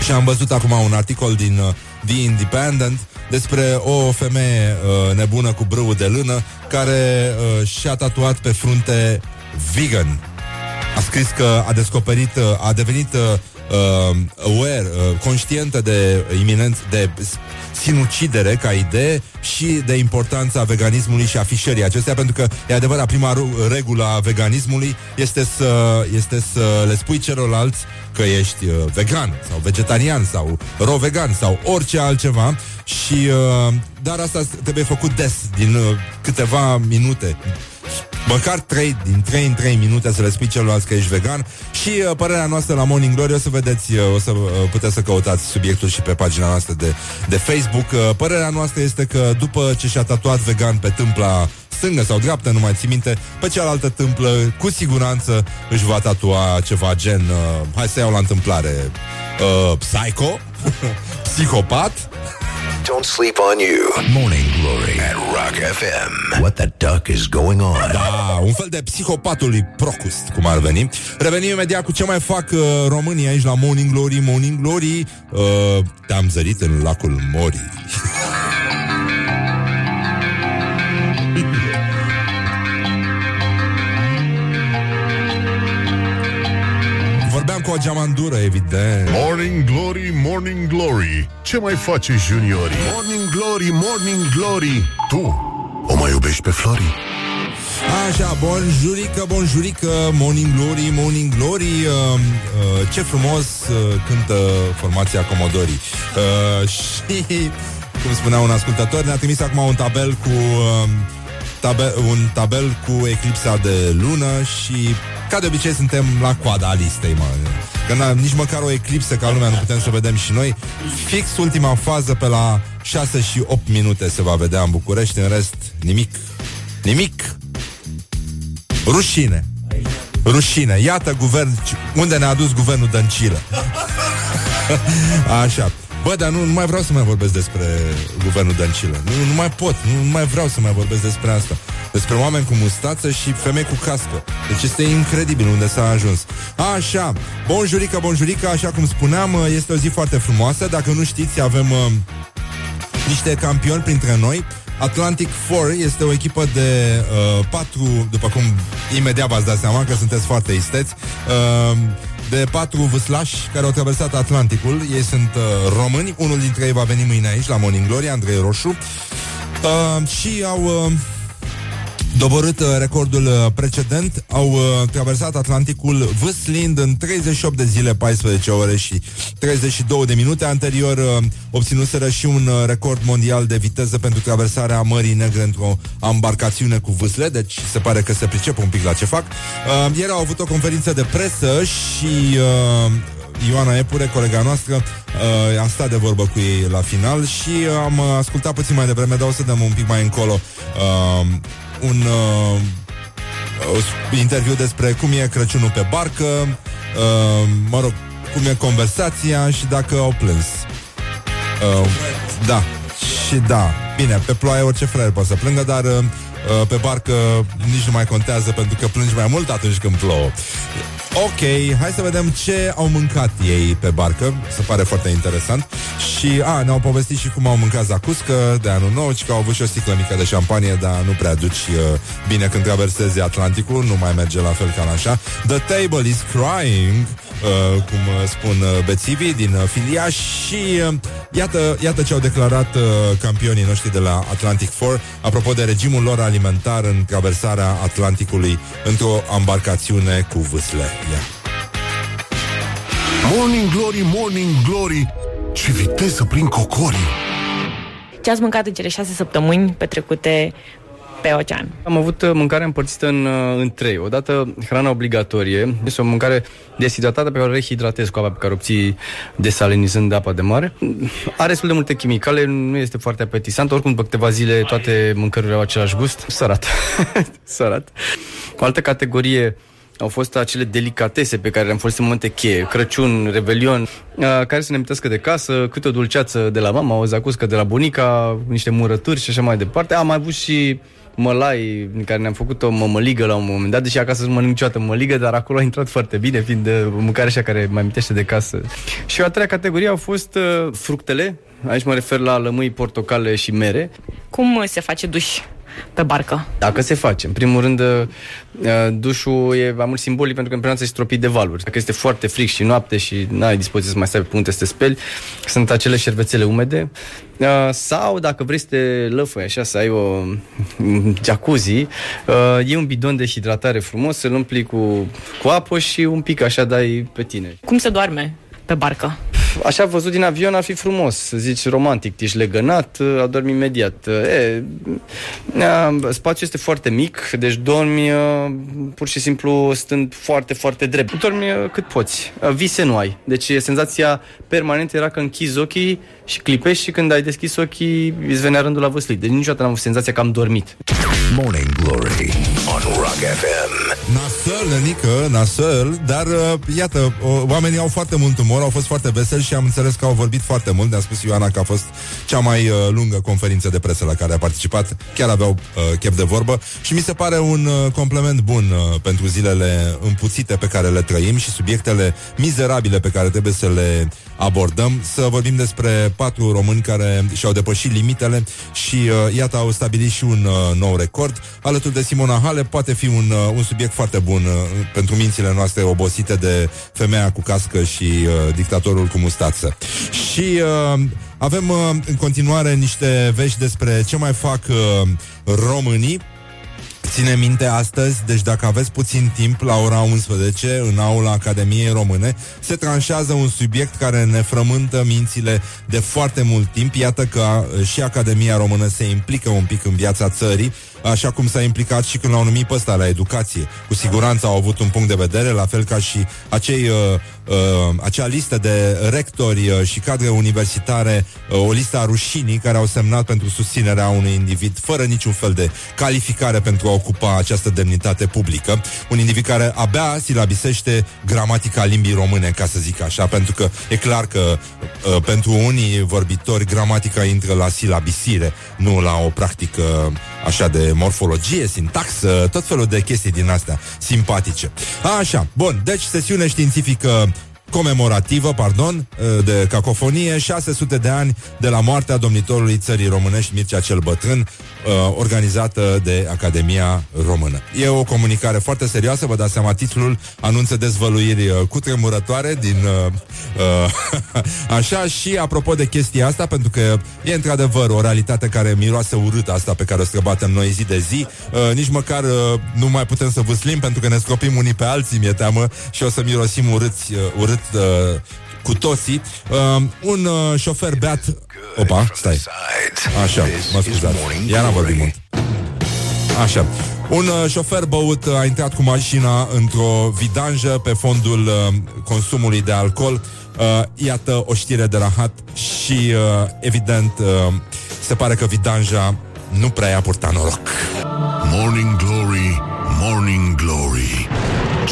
și am văzut acum un articol din The Independent despre o femeie uh, nebună cu brâu de lână care uh, și-a tatuat pe frunte vegan. A scris că a descoperit, uh, a devenit uh, uh, aware, uh, conștientă de iminent, de sinucidere ca idee și de importanța veganismului și afișării acestea, pentru că e adevărat, prima regulă a veganismului este să, este să le spui celorlalți că ești uh, vegan sau vegetarian sau ro-vegan sau orice altceva și uh, dar asta trebuie făcut des, din uh, câteva minute Măcar 3 din 3 în 3 minute să le spui celorlalți că ești vegan și uh, părerea noastră la Morning Glory o să vedeți, uh, o să uh, puteți să căutați subiectul și pe pagina noastră de, de Facebook. Uh, părerea noastră este că după ce și-a tatuat vegan pe tâmpla stângă sau dreaptă, nu mai țin minte, pe cealaltă tâmplă, cu siguranță își va tatua ceva gen, uh, hai să iau la întâmplare, uh, psycho, (laughs) psihopat, Don't sleep on you. Morning Glory at Rock FM. What the duck is going on? Da, un fel de psihopatul lui Procust, cum ar veni. Revenim imediat cu ce mai fac uh, românii aici la Morning Glory. Morning Glory, uh, te-am zărit în lacul Mori. (laughs) cu o geamandură, evident. Morning Glory, Morning Glory Ce mai face juniorii? Morning Glory, Morning Glory Tu o mai iubești pe Flori? Așa, bonjurică, bonjurică, morning glory, morning glory uh, uh, Ce frumos uh, cântă formația Comodorii uh, (laughs) Și, cum spunea un ascultător, ne-a trimis acum un tabel cu... Uh, tabe- un tabel cu eclipsa de lună și ca de obicei suntem la coada listei, mă. Că n- nici măcar o eclipsă ca lumea nu putem să vedem și noi. Fix ultima fază pe la 6 și 8 minute se va vedea în București, în rest nimic. Nimic. Rușine. Rușine. Iată guvern, unde ne-a dus guvernul Dăncilă. (laughs) Așa. Bă, dar nu, nu mai vreau să mai vorbesc despre guvernul Dăncilă. Nu, nu mai pot, nu, nu mai vreau să mai vorbesc despre asta. Despre oameni cu mustață și femei cu cască. Deci este incredibil unde s-a ajuns. Așa, bonjurică, bonjurică, așa cum spuneam, este o zi foarte frumoasă. Dacă nu știți, avem uh, niște campioni printre noi. Atlantic 4 este o echipă de uh, patru, după cum imediat v-ați dat seama că sunteți foarte isteți, uh, de patru vâslași care au traversat Atlanticul. Ei sunt uh, români, unul dintre ei va veni mâine aici la Morning Glory, Andrei Roșu. Uh, și au uh, doborât uh, recordul uh, precedent, au uh, traversat Atlanticul vâslind în 38 de zile, 14 ore și 32 de minute. Anterior uh, obținuseră și un uh, record mondial de viteză pentru traversarea Mării Negre într-o embarcațiune cu vâsle, deci se pare că se pricep un pic la ce fac. Uh, ieri au avut o conferință de presă și uh, Ioana Epure, colega noastră, uh, a stat de vorbă cu ei la final și uh, am uh, ascultat puțin mai devreme, dar o să dăm un pic mai încolo uh, un uh, uh, interviu despre cum e Crăciunul pe barcă, uh, mă rog, cum e conversația și dacă au plâns. Uh, da, și da, bine, pe ploaie orice fraier poate să plângă, dar uh, uh, pe barcă nici nu mai contează pentru că plângi mai mult atunci când plouă. Ok, hai să vedem ce au mâncat ei pe barcă. Se pare foarte interesant. Și, a, ne-au povestit și cum au mâncat zacuscă de anul nou, și că au avut și o sticlă mică de șampanie, dar nu prea duci uh, bine când traversezi Atlanticul, nu mai merge la fel ca așa. The table is crying, uh, cum uh, spun uh, bețivii din uh, filia și uh, iată, iată ce au declarat uh, campionii noștri de la Atlantic 4 apropo de regimul lor alimentar în traversarea Atlanticului într-o embarcațiune cu vâsle. Ia. Morning Glory, Morning Glory Ce viteză prin cocorii Ce ați mâncat în cele șase săptămâni petrecute pe ocean? Am avut uh, mâncare împărțită în, uh, în trei. Odată hrana obligatorie, este o mâncare deshidratată pe care o rehidratezi cu apa pe care o obții desalinizând apa de mare. Are destul de multe chimicale, nu este foarte apetisant. Oricum, după câteva zile, toate mâncărurile au același gust. Sărat. (laughs) Sărat. O altă categorie au fost acele delicatese pe care le-am folosit în momente cheie, Crăciun, Revelion, uh, care să ne amintească de casă, câte o dulceață de la mama, o zacuscă de la bunica, niște murături și așa mai departe. Am mai avut și mălai în care ne-am făcut o mămăligă la un moment dat, deși acasă nu mănânc niciodată mămăligă, dar acolo a intrat foarte bine, fiind de mâncare așa care mai amintește de casă. Și o a treia categorie au fost uh, fructele, aici mă refer la lămâi, portocale și mere. Cum uh, se face duș pe barcă? Dacă se face. În primul rând, uh, dușul e mai mult simbolic pentru că în perioada se stropit de valuri. Dacă este foarte fric și noapte și n-ai dispoziție să mai stai pe punte să te speli, sunt acele șervețele umede. Uh, sau dacă vrei să te lăfăi așa, să ai o mm, jacuzzi, uh, e un bidon de hidratare frumos, să-l umpli cu, cu apă și un pic așa dai pe tine. Cum se doarme pe barcă? Așa văzut din avion ar fi frumos, să zici romantic, ești legănat, adormi imediat. E, a, spațiul este foarte mic, deci dormi a, pur și simplu stând foarte, foarte drept. Dormi a, cât poți. A, vise nu ai. Deci senzația permanentă era că închizi ochii și clipești și când ai deschis ochii îți venea rândul la văslit. Deci niciodată n-am avut senzația că am dormit. Morning Glory on Rock FM. Nasăl, Nică, nasăl, dar uh, iată, uh, oamenii au foarte mult umor, au fost foarte veseli și am înțeles că au vorbit foarte mult. Ne-a spus Ioana că a fost cea mai uh, lungă conferință de presă la care a participat. Chiar aveau uh, chef de vorbă și mi se pare un uh, complement bun uh, pentru zilele împuțite pe care le trăim și subiectele mizerabile pe care trebuie să le abordăm. Să vorbim despre patru români care și-au depășit limitele și uh, iată au stabilit și un uh, nou record. Alături de Simona Hale poate fi un, uh, un subiect foarte bun uh, pentru mințile noastre obosite de femeia cu cască și uh, dictatorul cu mustață. Și uh, avem uh, în continuare niște vești despre ce mai fac uh, românii Ține minte astăzi, deci dacă aveți puțin timp, la ora 11, în aula Academiei Române, se tranșează un subiect care ne frământă mințile de foarte mult timp. Iată că uh, și Academia Română se implică un pic în viața țării, așa cum s-a implicat și când l-au numit pe ăsta la educație. Cu siguranță au avut un punct de vedere, la fel ca și acei, uh, uh, acea listă de rectori uh, și cadre universitare, uh, o listă a rușinii care au semnat pentru susținerea unui individ fără niciun fel de calificare pentru a ocupa această demnitate publică. Un individ care abia silabisește gramatica limbii române, ca să zic așa, pentru că e clar că uh, pentru unii vorbitori gramatica intră la silabisire, nu la o practică așa de morfologie, sintaxă, tot felul de chestii din astea simpatice. Așa, bun, deci sesiune științifică comemorativă, pardon, de cacofonie, 600 de ani de la moartea domnitorului țării românești Mircea cel Bătrân, uh, organizată de Academia Română. E o comunicare foarte serioasă, vă dați seama, titlul anunță dezvăluiri uh, cutremurătoare din... Uh, uh, (laughs) așa, și apropo de chestia asta, pentru că e într-adevăr o realitate care miroase urât asta pe care o străbatem noi zi de zi, uh, nici măcar uh, nu mai putem să vâslim pentru că ne scopim unii pe alții, mi-e teamă, și o să mirosim urâți, uh, urât uh, cu toții. Uh, un uh, șofer beat... Opa, stai. Așa, mă scuzați. Iar am vorbit mult. Așa. Un uh, șofer băut a intrat cu mașina într-o vidanjă pe fondul uh, consumului de alcool. Uh, iată o știre de rahat și, uh, evident, uh, se pare că vidanja nu prea i-a purtat noroc. Morning Glory, Morning Glory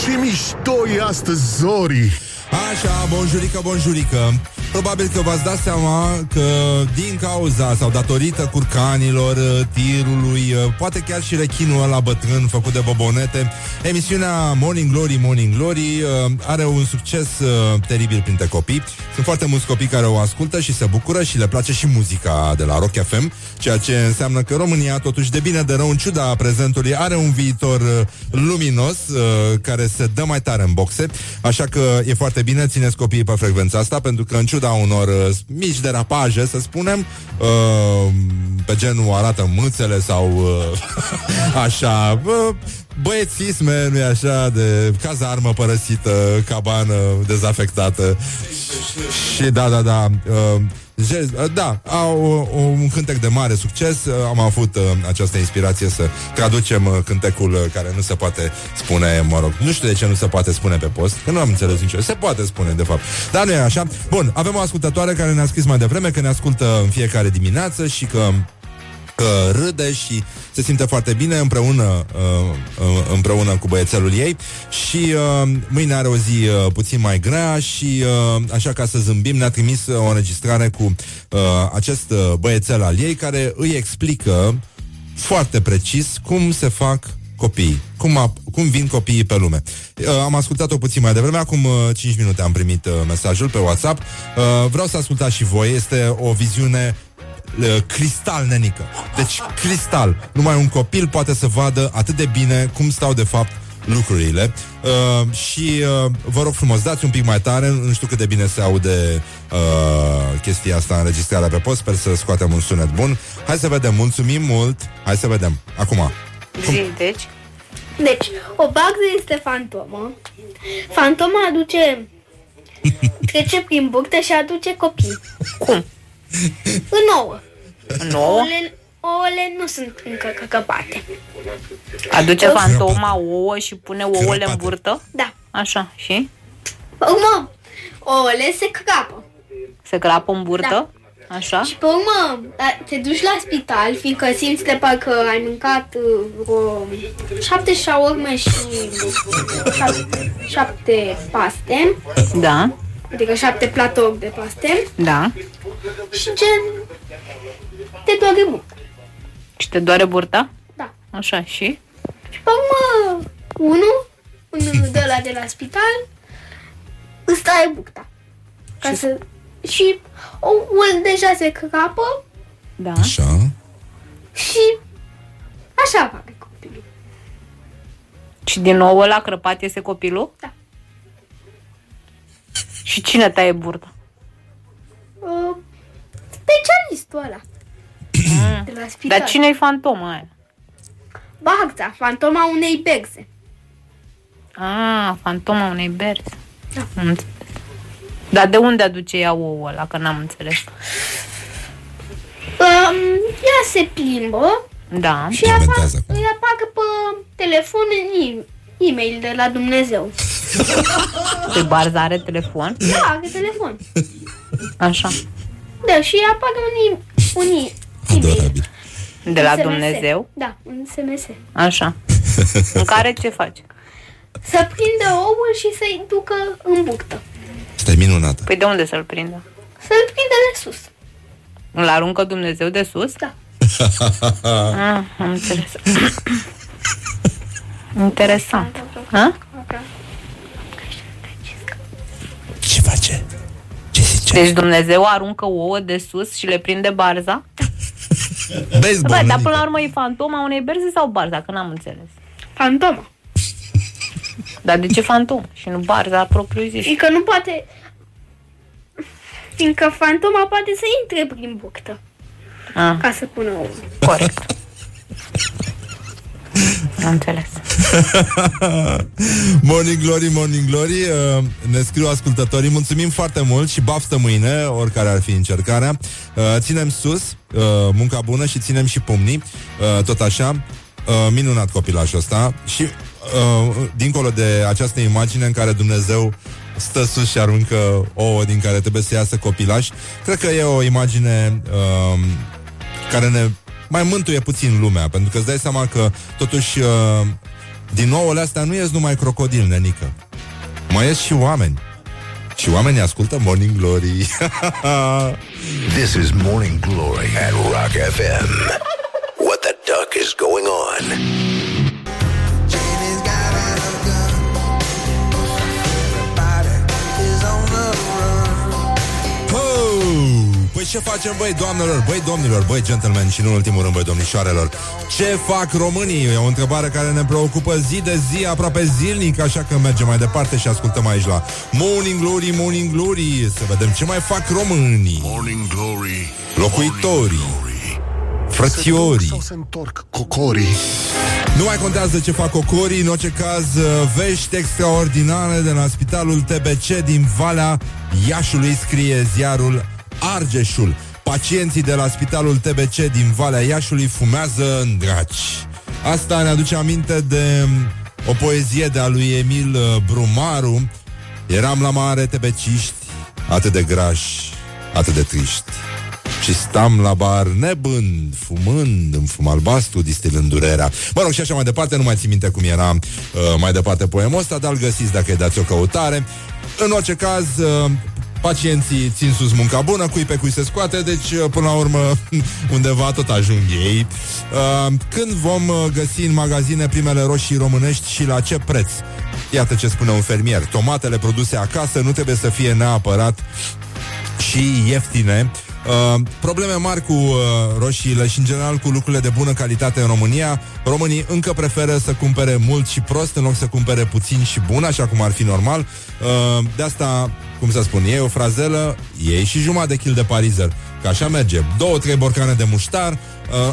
Ce mișto e astăzi, Zori Așa, bonjurică, bonjurică Probabil că v-ați dat seama că din cauza sau datorită curcanilor, tirului, poate chiar și rechinul ăla bătrân făcut de bobonete, emisiunea Morning Glory, Morning Glory are un succes teribil printre copii. Sunt foarte mulți copii care o ascultă și se bucură și le place și muzica de la Rock FM, ceea ce înseamnă că România, totuși de bine de rău, în ciuda prezentului, are un viitor luminos care se dă mai tare în boxe, așa că e foarte bine, țineți copiii pe frecvența asta, pentru că în ciuda unor uh, mici derapaje, să spunem, uh, pe genul arată mâțele sau uh, (laughs) așa, uh, băiețisme, nu-i așa, de cazarmă părăsită, cabană dezafectată. Și da, da, da, uh, Je- Da, au o, un cântec de mare succes. Am avut uh, această inspirație să traducem uh, cântecul uh, care nu se poate spune, mă rog, nu știu de ce nu se poate spune pe post, că nu am înțeles nicio. Se poate spune, de fapt. Dar nu e așa. Bun, avem o ascultătoare care ne-a scris mai devreme că ne ascultă în fiecare dimineață și că că râde și se simte foarte bine împreună, uh, uh, împreună cu băiețelul ei și uh, mâine are o zi uh, puțin mai grea și uh, așa ca să zâmbim ne-a trimis uh, o înregistrare cu uh, acest uh, băiețel al ei care îi explică foarte precis cum se fac copiii, cum, a, cum vin copiii pe lume. Uh, am ascultat-o puțin mai devreme, acum uh, 5 minute am primit uh, mesajul pe WhatsApp. Uh, vreau să ascultați și voi, este o viziune uh, cristal nenică. Deci cristal. Numai un copil poate să vadă atât de bine cum stau de fapt lucrurile uh, și uh, vă rog frumos, dați un pic mai tare, nu știu cât de bine se aude uh, chestia asta înregistrarea pe post, sper să scoatem un sunet bun. Hai să vedem, mulțumim mult, hai să vedem. Acum, Zi, deci. Deci, o bagză este fantomă. Fantoma aduce... (laughs) Trece prin burtă și aduce copii. Cum? În ouă. Nouă? Ouăle, ouăle nu sunt încă căcăpate. Aduce fantoma ouă și pune ouăle în Crăpate. burtă? Da. Așa, și? Pe urmă, ouăle se crapă. Se crapă în burtă? Așa? Și pe urmă a- te duci la spital, fiindcă simți de parcă ai mâncat uh, vreo șapte șaurme și șapte, șapte paste, Da, adică șapte platouri de paste da. și gen te doare burta. Și te doare burta? Da. Așa, și? Și pe urmă, unul, unul de la de la spital, îți taie burta. Ca să... Și oul deja se crapă Da. așa. și așa fac copilul. Și din nou ăla crăpat este copilul? Da. Și cine taie burta? Uh, specialistul ăla. De la spital. Dar cine-i fantoma aia? Bagza, fantoma unei begze. Ah, fantoma unei berzi. Da. Dar de unde aduce ea ouă ăla, că n-am înțeles. Um, ea se plimbă Da. și ea Inventează acum. îi apagă pe telefon în e- e-mail de la Dumnezeu. (laughs) Pe barza are telefon? Da, are telefon. Așa. Da, și îi apagă un, e- un e- e-mail. Adorabil. De la Un SMS. Dumnezeu? Da, un SMS. Așa. (laughs) În care ce faci? Să prindă oul și să-i ducă în buctă. Stai minunată. Păi de unde să-l prindă? Să-l prindă de sus. Îl aruncă Dumnezeu de sus? Da. (laughs) Ah, am înțeles. Interesant. Ha? Ce face? Ce zice? Deci Dumnezeu aruncă ouă de sus și le prinde barza? Baseball, Bă, dar nenică. până la urmă e fantoma unei berze sau barza? Că n-am înțeles. Fantoma. Dar de ce fantom? Și nu barza propriu zis? Fiindcă nu poate... Fiindcă fantoma poate să intre prin buctă Ah, ca să pună oul. corect. (laughs) Am înțeles. (laughs) Morning Glory, Morning Glory uh, Ne scriu ascultătorii. Mulțumim foarte mult și baftă mâine Oricare ar fi încercarea. Uh, Ținem sus, uh, munca bună și ținem și pumnii uh, Tot așa. Uh, Minunat copilașul ăsta. Și uh, dincolo de această imagine În care Dumnezeu stă sus și aruncă ouă Din care trebuie să iasă copilaș Cred că e o imagine uh, Care ne mai mântuie puțin lumea Pentru că îți dai seama că Totuși uh, din ouăle astea nu ies numai crocodil, nenică. Mai ies și oameni. Și oamenii ascultă Morning Glory. (laughs) This is Morning Glory at Rock FM. What the duck is going on? Păi ce facem, băi, doamnelor, băi, domnilor, băi, gentlemen și, în ultimul rând, băi, domnișoarelor? Ce fac românii? E o întrebare care ne preocupă zi de zi, aproape zilnic, așa că mergem mai departe și ascultăm aici la Morning Glory, Morning Glory, să vedem ce mai fac românii, Morning Glory locuitorii, Morning Glory. frățiorii. Sau se întorc cocorii Nu mai contează ce fac ocorii, în orice caz, vești extraordinare de la Spitalul TBC din Valea Iașului, scrie ziarul Argeșul. Pacienții de la Spitalul TBC din Valea Iașului fumează în draci. Asta ne aduce aminte de um, o poezie de a lui Emil uh, Brumaru. Eram la mare tebeciști, atât de grași, atât de triști. Și stam la bar nebând, fumând în fum albastru, distilând durerea. Mă rog, și așa mai departe, nu mai țin minte cum era uh, mai departe poemul ăsta, dar îl găsiți dacă îi dați o căutare. În orice caz, uh, pacienții țin sus munca bună, cui pe cui se scoate, deci uh, până la urmă (laughs) undeva tot ajung ei. Uh, când vom uh, găsi în magazine primele roșii românești și la ce preț? Iată ce spune un fermier. Tomatele produse acasă nu trebuie să fie neapărat și ieftine. Uh, probleme mari cu uh, roșiile și în general cu lucrurile de bună calitate în România. Românii încă preferă să cumpere mult și prost în loc să cumpere puțin și bun, așa cum ar fi normal. Uh, de asta, cum să spun, ei o frazelă, ei și jumătate de kil de parizer. Că așa merge. Două, trei borcane de muștar. Uh,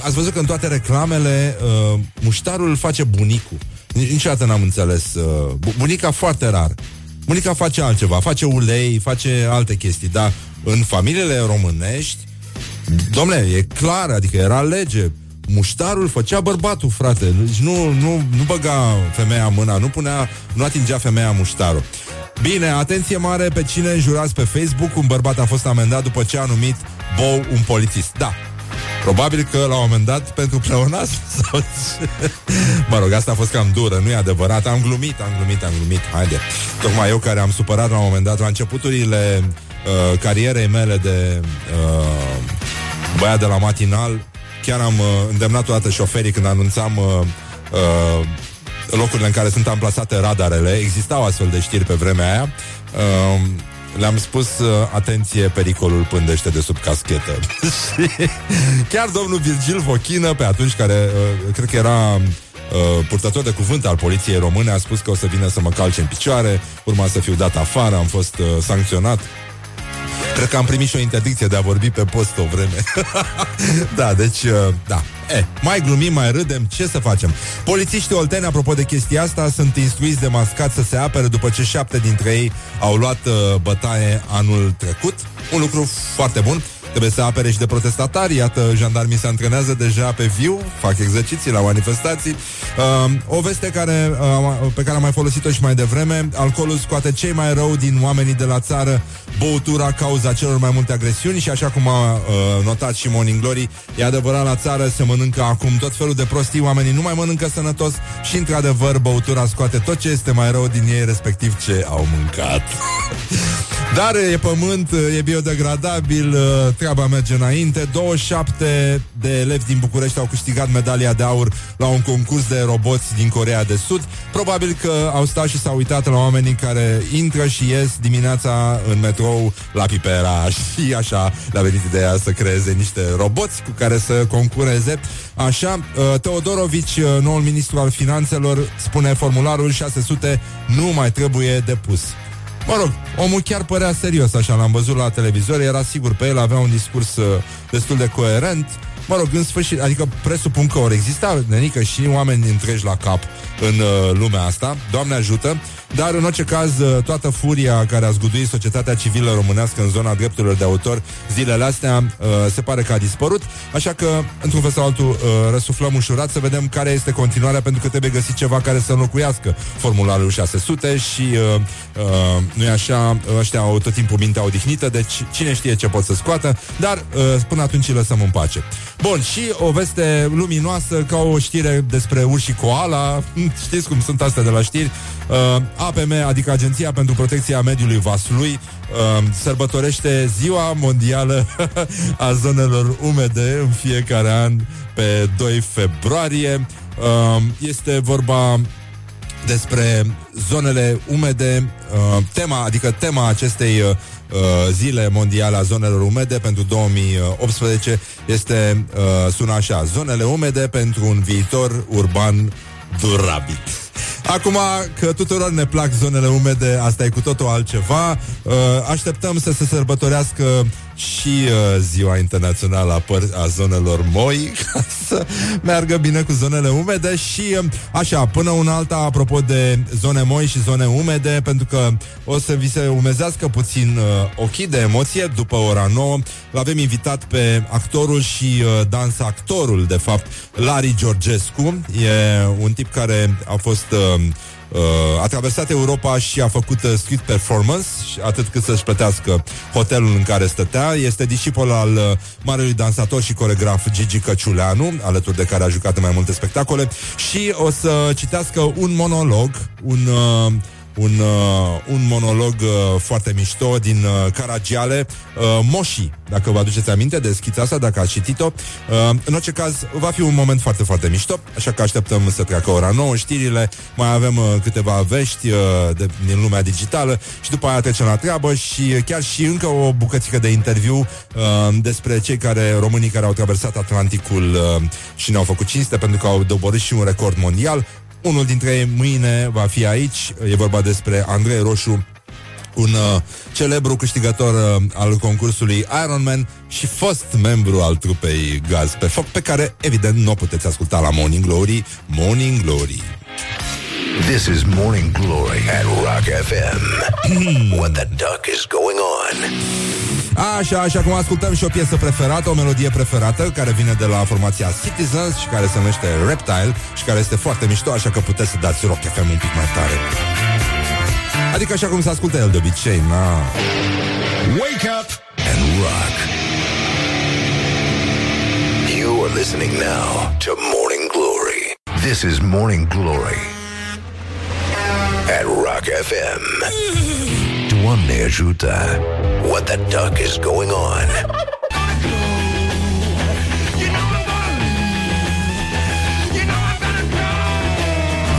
ați văzut că în toate reclamele uh, muștarul îl face bunicul. Nici- Niciodată n-am înțeles. Uh, bu- bunica foarte rar. Bunica face altceva, face ulei, face alte chestii, dar în familiile românești, domnule, e clar, adică era lege. Muștarul făcea bărbatul, frate. Deci nu, nu, nu băga femeia mâna, nu punea, nu atingea femeia muștarul. Bine, atenție mare pe cine înjurați pe Facebook. Un bărbat a fost amendat după ce a numit Bou un polițist. Da, Probabil că la un moment dat pentru pleonasm (laughs) sau... mă rog, asta a fost cam dură, nu e adevărat. Am glumit, am glumit, am glumit. Haide. Tocmai eu care am supărat la un moment dat, la începuturile uh, carierei mele de uh, băiat de la matinal, chiar am uh, îndemnat toată șoferii când anunțam uh, uh, locurile în care sunt amplasate radarele. Existau astfel de știri pe vremea aia. Uh, le-am spus, uh, atenție, pericolul pândește de sub caschetă. (laughs) Și Chiar domnul Virgil Vochină, pe atunci care, uh, cred că era uh, purtător de cuvânt al poliției române, a spus că o să vină să mă calce în picioare, urma să fiu dat afară, am fost uh, sancționat. Cred că am primit și o interdicție de a vorbi pe post o vreme. (laughs) da, deci, uh, da. E, mai glumim, mai râdem, ce să facem? Polițiștii olteni, apropo de chestia asta, sunt instruiți de mascat să se apere după ce șapte dintre ei au luat uh, bătaie anul trecut. Un lucru foarte bun. Trebuie să apere și de protestatari Iată, jandarmii se antrenează deja pe viu Fac exerciții la manifestații. Uh, O veste care, uh, pe care am mai folosit-o și mai devreme Alcoolul scoate cei mai rău din oamenii de la țară Băutura cauza celor mai multe agresiuni Și așa cum a uh, notat și Morning Glory E adevărat, la țară se mănâncă acum tot felul de prostii Oamenii nu mai mănâncă sănătos Și într-adevăr, băutura scoate tot ce este mai rău din ei Respectiv ce au mâncat Dar e pământ, e biodegradabil, uh, treaba merge înainte. 27 de elevi din București au câștigat medalia de aur la un concurs de roboți din Corea de Sud. Probabil că au stat și s-au uitat la oamenii care intră și ies dimineața în metrou la Pipera (laughs) și așa le-a venit ideea să creeze niște roboți cu care să concureze. Așa, uh, Teodorovici, uh, noul ministru al finanțelor, spune formularul 600 nu mai trebuie depus. Mă rog, omul chiar părea serios așa, l-am văzut la televizor, era sigur pe el, avea un discurs uh, destul de coerent. Mă rog, în sfârșit, adică presupun că ori exista, nenică, și oameni întregi la cap în uh, lumea asta, Doamne ajută, dar în orice caz, uh, toată furia care a zguduit societatea civilă românească în zona drepturilor de autor zilele astea uh, se pare că a dispărut, așa că, într-un fel sau altul, uh, răsuflăm ușurat să vedem care este continuarea, pentru că trebuie găsit ceva care să înlocuiască formularul 600 și, uh, uh, nu-i așa, ăștia au tot timpul mintea odihnită, deci cine știe ce pot să scoată, dar uh, până atunci îi lăsăm în pace. Bun, și o veste luminoasă ca o știre despre urși koala, (laughs) știți cum sunt astea de la știri, uh, APM, adică Agenția pentru Protecția Mediului Vaslui, uh, sărbătorește Ziua Mondială (laughs) a Zonelor Umede în fiecare an pe 2 februarie. Uh, este vorba despre zonele umede, uh, tema, adică tema acestei uh, zile mondiale a zonelor umede pentru 2018 este, uh, sună așa, zonele umede pentru un viitor urban durabil. Acum că tuturor ne plac zonele umede, asta e cu totul altceva. Uh, așteptăm să se sărbătorească și uh, ziua internațională a, păr- a zonelor moi (laughs) ca să meargă bine cu zonele umede și uh, așa, până una alta apropo de zone moi și zone umede, pentru că o să vi se umezească puțin uh, ochii de emoție după ora 9. L-avem invitat pe actorul și uh, dans actorul, de fapt, Lari Georgescu. E un tip care a fost uh, Uh, a traversat Europa și a făcut uh, street performance, atât cât să-și plătească hotelul în care stătea. Este discipol al uh, marelui dansator și coregraf Gigi Căciuleanu, alături de care a jucat în mai multe spectacole, și o să citească un monolog, un... Uh, un, uh, un monolog uh, foarte mișto din uh, Caragiale, uh, Moshi, dacă vă aduceți aminte de schița asta, dacă ați citit-o. Uh, în orice caz, va fi un moment foarte, foarte mișto, așa că așteptăm să treacă ora 9 știrile, mai avem uh, câteva vești uh, de, din lumea digitală și după aia trecem la treabă și uh, chiar și încă o bucățică de interviu uh, despre cei care, românii care au traversat Atlanticul uh, și ne-au făcut cinste pentru că au doborât și un record mondial. Unul dintre ei mâine va fi aici. E vorba despre Andrei Roșu, un uh, celebru câștigător uh, al concursului Ironman și fost membru al trupei Gaz pe foc, pe care, evident, nu o puteți asculta la Morning Glory. Morning Glory. This is Morning Glory at Rock FM. what the duck is going on? Așa, așa cum ascultăm și o piesă preferată, o melodie preferată, care vine de la formația Citizens și care se numește Reptile și care este foarte mișto, așa că puteți să dați Rock FM un pic mai tare. Adică așa cum se ascultă el de obicei, na. Wake up and rock. You are listening now to Morning Glory. This is Morning Glory at Rock FM. Doamne ajută! What the duck is going on?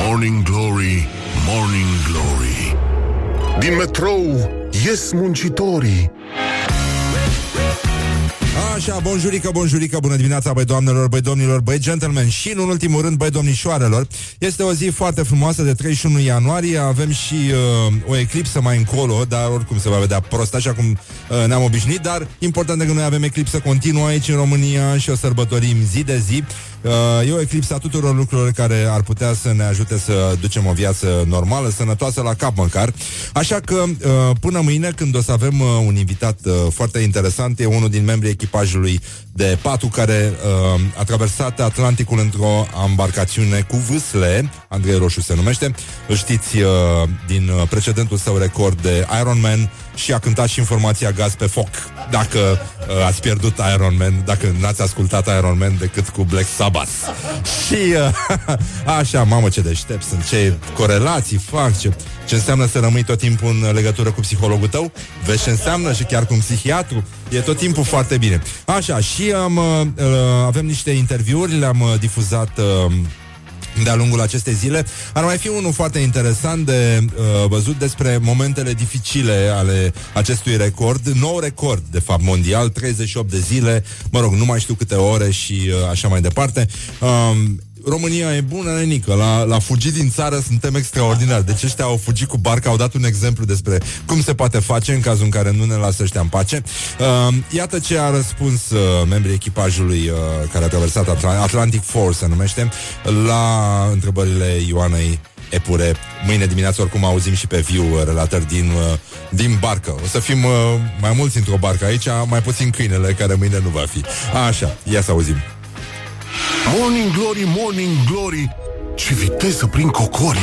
Morning Glory, Morning Glory Din metrou ies muncitorii Așa, bonjurică, bonjurică, bună dimineața, băi doamnelor, băi domnilor, băi gentlemen și, în ultimul rând, băi domnișoarelor. Este o zi foarte frumoasă de 31 ianuarie, avem și uh, o eclipsă mai încolo, dar oricum se va vedea prost, așa cum uh, ne-am obișnuit, dar important e că noi avem eclipsă continuă aici în România și o sărbătorim zi de zi. Uh, e o eclipsă a tuturor lucrurilor care ar putea să ne ajute să ducem o viață normală, sănătoasă la cap măcar. Așa că uh, până mâine, când o să avem uh, un invitat uh, foarte interesant, e unul din membrii echipajului de patru care uh, a traversat Atlanticul într-o embarcațiune cu vâsle, Andrei Roșu se numește, îl știți uh, din uh, precedentul său record de Ironman și a cântat și informația gaz pe foc. Dacă uh, ați pierdut Ironman, dacă n-ați ascultat Ironman decât cu Black Sabbath. și uh, (laughs) așa, mamă ce deștept sunt, ce corelații fac, ce, ce înseamnă să rămâi tot timpul în legătură cu psihologul tău, vezi ce înseamnă și chiar cu un psihiatru, e tot timpul foarte bine. Așa, și am, uh, uh, avem niște interviuri, le-am uh, difuzat uh, de-a lungul acestei zile. Ar mai fi unul foarte interesant de uh, văzut despre momentele dificile ale acestui record. Nou record, de fapt, mondial, 38 de zile, mă rog, nu mai știu câte ore și uh, așa mai departe. Um, România e bună, nenică. La, la fugit din țară suntem extraordinari. Deci ăștia au fugit cu barca, au dat un exemplu despre cum se poate face în cazul în care nu ne lasă ăștia în pace. Uh, iată ce a răspuns uh, membrii echipajului uh, care a traversat Atl- Atlantic Force, se numește, la întrebările Ioanei Epure. Mâine dimineață oricum auzim și pe viu uh, relatări din, uh, din barcă. O să fim uh, mai mulți într-o barcă aici, mai puțin câinele, care mâine nu va fi. Așa, ia să auzim. Morning Glory, Morning Glory Ce viteză prin cocorii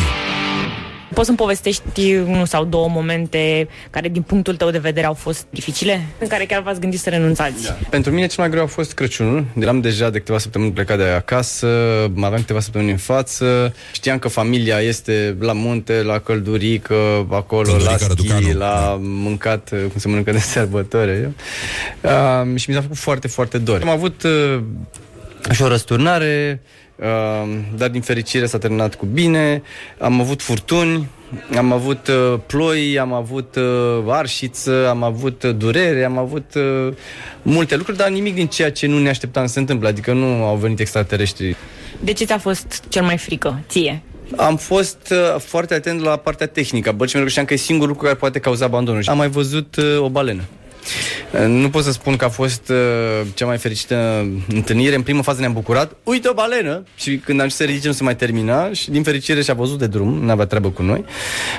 Poți să-mi povestești unul sau două momente care, din punctul tău de vedere, au fost dificile? În care chiar v-ați gândit să renunțați? Da. Pentru mine cel mai greu a fost Crăciunul. Eram deja de câteva săptămâni plecat de acasă, mai aveam câteva săptămâni în față. Știam că familia este la munte, la căldurică, acolo, Căldurica la schi, Răducanu, la da. mâncat, cum se mănâncă de sărbători. Uh, și mi s-a făcut foarte, foarte dor. Am avut uh, și o răsturnare, uh, dar din fericire s-a terminat cu bine. Am avut furtuni, am avut uh, ploi, am avut uh, arșiță, am avut uh, durere, am avut uh, multe lucruri, dar nimic din ceea ce nu ne așteptam să se întâmple. Adică nu au venit extraterestri. De ce ți-a fost cel mai frică? Ție? Am fost uh, foarte atent la partea tehnică a bărcii, pentru că știam că e singurul lucru care poate cauza abandonul. Am mai văzut uh, o balenă. Nu pot să spun că a fost uh, cea mai fericită întâlnire. În prima fază ne-am bucurat. Uite o balenă! Și când am să ridice nu se mai termina și din fericire și-a văzut de drum, nu avea treabă cu noi.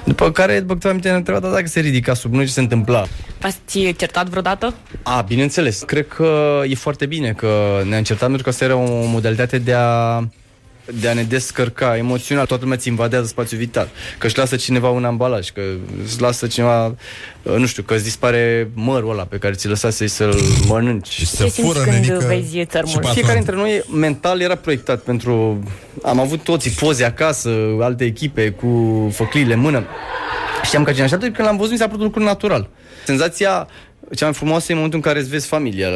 După care, după câteva minute, ne-a întrebat dacă se ridica sub noi ce se întâmpla. V-ați certat vreodată? A, bineînțeles. Cred că e foarte bine că ne-am certat pentru că asta era o modalitate de a de a ne descărca emoțional. Toată lumea ți invadează spațiul vital. Că își lasă cineva un ambalaj, că îți lasă cineva, uh, nu știu, că îți dispare mărul ăla pe care ți lăsase să-l mănânci. Și se Ce simți fură când nenică vezi și țărmuri? patron. Fiecare dintre noi mental era proiectat pentru... Am avut toți poze acasă, alte echipe cu făcliile în mână. Știam că cine așa, când l-am văzut mi s-a părut un lucru natural. Senzația cea mai frumoasă e în momentul în care îți vezi familia.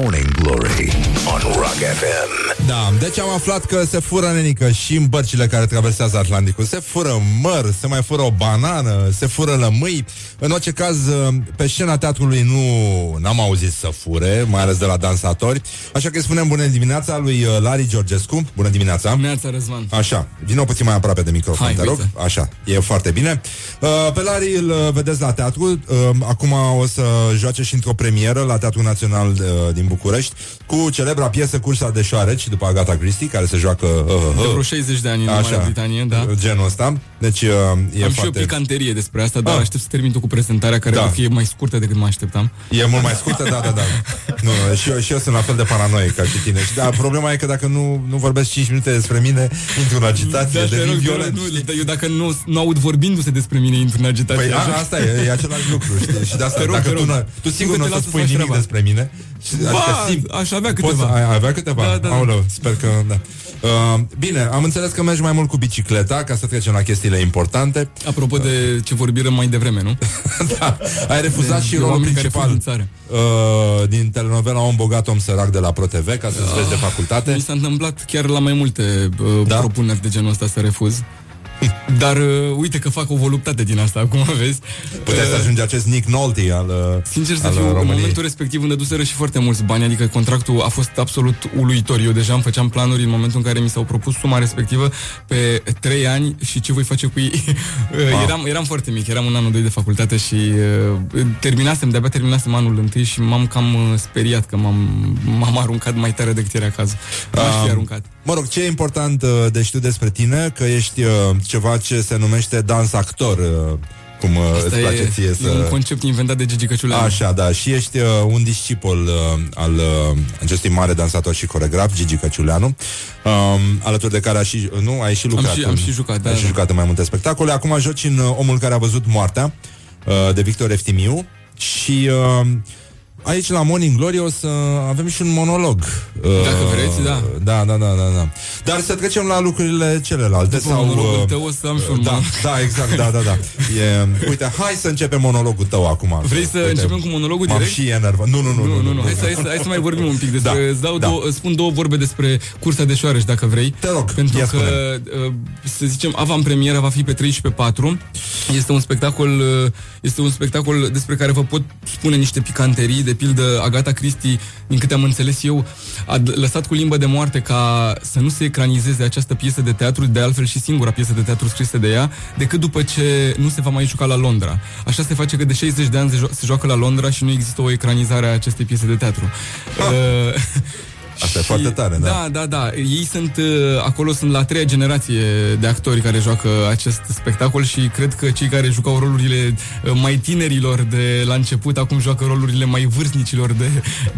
Morning Glory on Rock FM. Da, deci am aflat că se fură nenică și în bărcile care traversează Atlanticul. Se fură măr, se mai fură o banană, se fură lămâi. În orice caz, pe scena teatrului nu n-am auzit să fure, mai ales de la dansatori. Așa că îi spunem bună dimineața lui uh, Lari Georgescu. Bună dimineața! Neața Răzvan. Așa, vină puțin mai aproape de microfon, Hai, te rog. uite. Așa, e foarte bine. Uh, pe Lari îl uh, vedeți la teatru. Uh, acum o să joace și într-o premieră la Teatrul Național uh, din București cu celebra piesă Cursa de șoareci după Agatha Christie, care se joacă uh, uh, De vreo 60 de ani în Marea Britanie, da. genul ăsta. Deci uh, e Am și eu foarte... picanterie despre asta, dar Ah. aștept să termin tu cu prezentarea care Da. va fi mai scurtă decât mă așteptam. E mult mai scurtă, da, da, da. Nu, și, eu, și eu sunt la fel de paranoic ca și tine. Și da, problema e că dacă nu, nu vorbesc 5 minute despre mine, intru în agitație, Da, te devin rog, te rog, violent. nu, dar eu dacă nu, nu aud vorbindu-se despre mine, intru în agitație. Păi așa. a, asta e, e același lucru, știi? Și de asta, Te rog, dacă te tu, rog. nu, tu sigur Încă nu o te să las să spui faci nimic treaba. despre mine. Și, Ba, aș avea Poți, câteva. ai, ai avea câteva? Da, da, da. Aoleu, sper că, da. Uh, bine, am înțeles că mergi mai mult cu bicicleta Ca să trecem la chestiile importante Apropo de ce vorbim mai devreme, nu? (laughs) da, Ai refuzat De- și de rolul oameni care principal fug din țară. uh, Din telenovela Om bogat, om sărac de la ProTV Ca să-ți vezi de facultate Mi s-a întâmplat chiar la mai multe uh, Da? propuneri de genul ăsta să refuz. (laughs) Dar uh, uite că fac o voluptate din asta, acum vezi. Puteți să ajunge acest Nick Nolte al, uh, Sincer să al fiu, în României. momentul respectiv îmi dăduseră și foarte mulți bani, adică contractul a fost absolut uluitor. Eu deja îmi făceam planuri în momentul în care mi s-au propus suma respectivă pe 3 ani și ce voi face cu ei. (laughs) eram, eram foarte mic, eram în anul 2 de facultate și uh, terminasem, de-abia terminasem anul întâi și m-am cam uh, speriat că m-am, m-am aruncat mai tare decât era cazul. M-aș fi Um, aruncat. Mă rog, ce e important uh, de știut despre tine Că ești uh, ceva ce se numește dans actor uh, Cum uh, Asta îți place e, ție să... e un concept inventat de Gigi Căciuleanu. Așa, da, și ești uh, un discipol uh, al uh, acestui mare dansator și coregraf, Gigi Căciuleanu, um, alături de care a și, nu, ai și lucrat. și- în- am și jucat, da, ai și da. jucat în mai multe spectacole. Acum joci în uh, Omul care a văzut moartea, uh, de Victor Eftimiu și... Uh, Aici la Morning Glory o să avem și un monolog. Uh, Dacă vreți, da. Da, da, da, da, da. Dar să trecem la lucrurile celelalte. După sau, monologul uh, tău o să am și un da, monolog. da, exact, da, da, da. E, uite, hai să începem monologul tău acum. Vrei să Uite, începem cu monologul M-am direct? și enervat. Nu, nu, nu, Nu, nu, nu, hai să, hai să, hai să mai vorbim un pic despre... Da, îți dau da. două, îți spun două vorbe despre cursa de șoareci, dacă vrei. Te rog, Pentru ia că, uh, să zicem, avantpremiera va fi pe 13 4. Este un spectacol uh, este un spectacol despre care vă pot spune niște picanterii. De pildă, Agatha Christie, din câte am înțeles eu, a d- lăsat cu limbă de moarte ca să nu se ecranizeze această piesă de teatru, de altfel și singura piesă de teatru scrisă de ea, decât după ce nu se va mai juca la Londra. Așa se face că de 60 de ani se, jo- se joacă la Londra și nu există o ecranizare a acestei piese de teatru. Uh, Asta e și- foarte tare, da. Da, da, da. Ei sunt, uh, acolo sunt la a treia generație de actori care joacă acest spectacol și cred că cei care jucau rolurile uh, mai tinerilor de la început, acum joacă rolurile mai vârstnicilor de,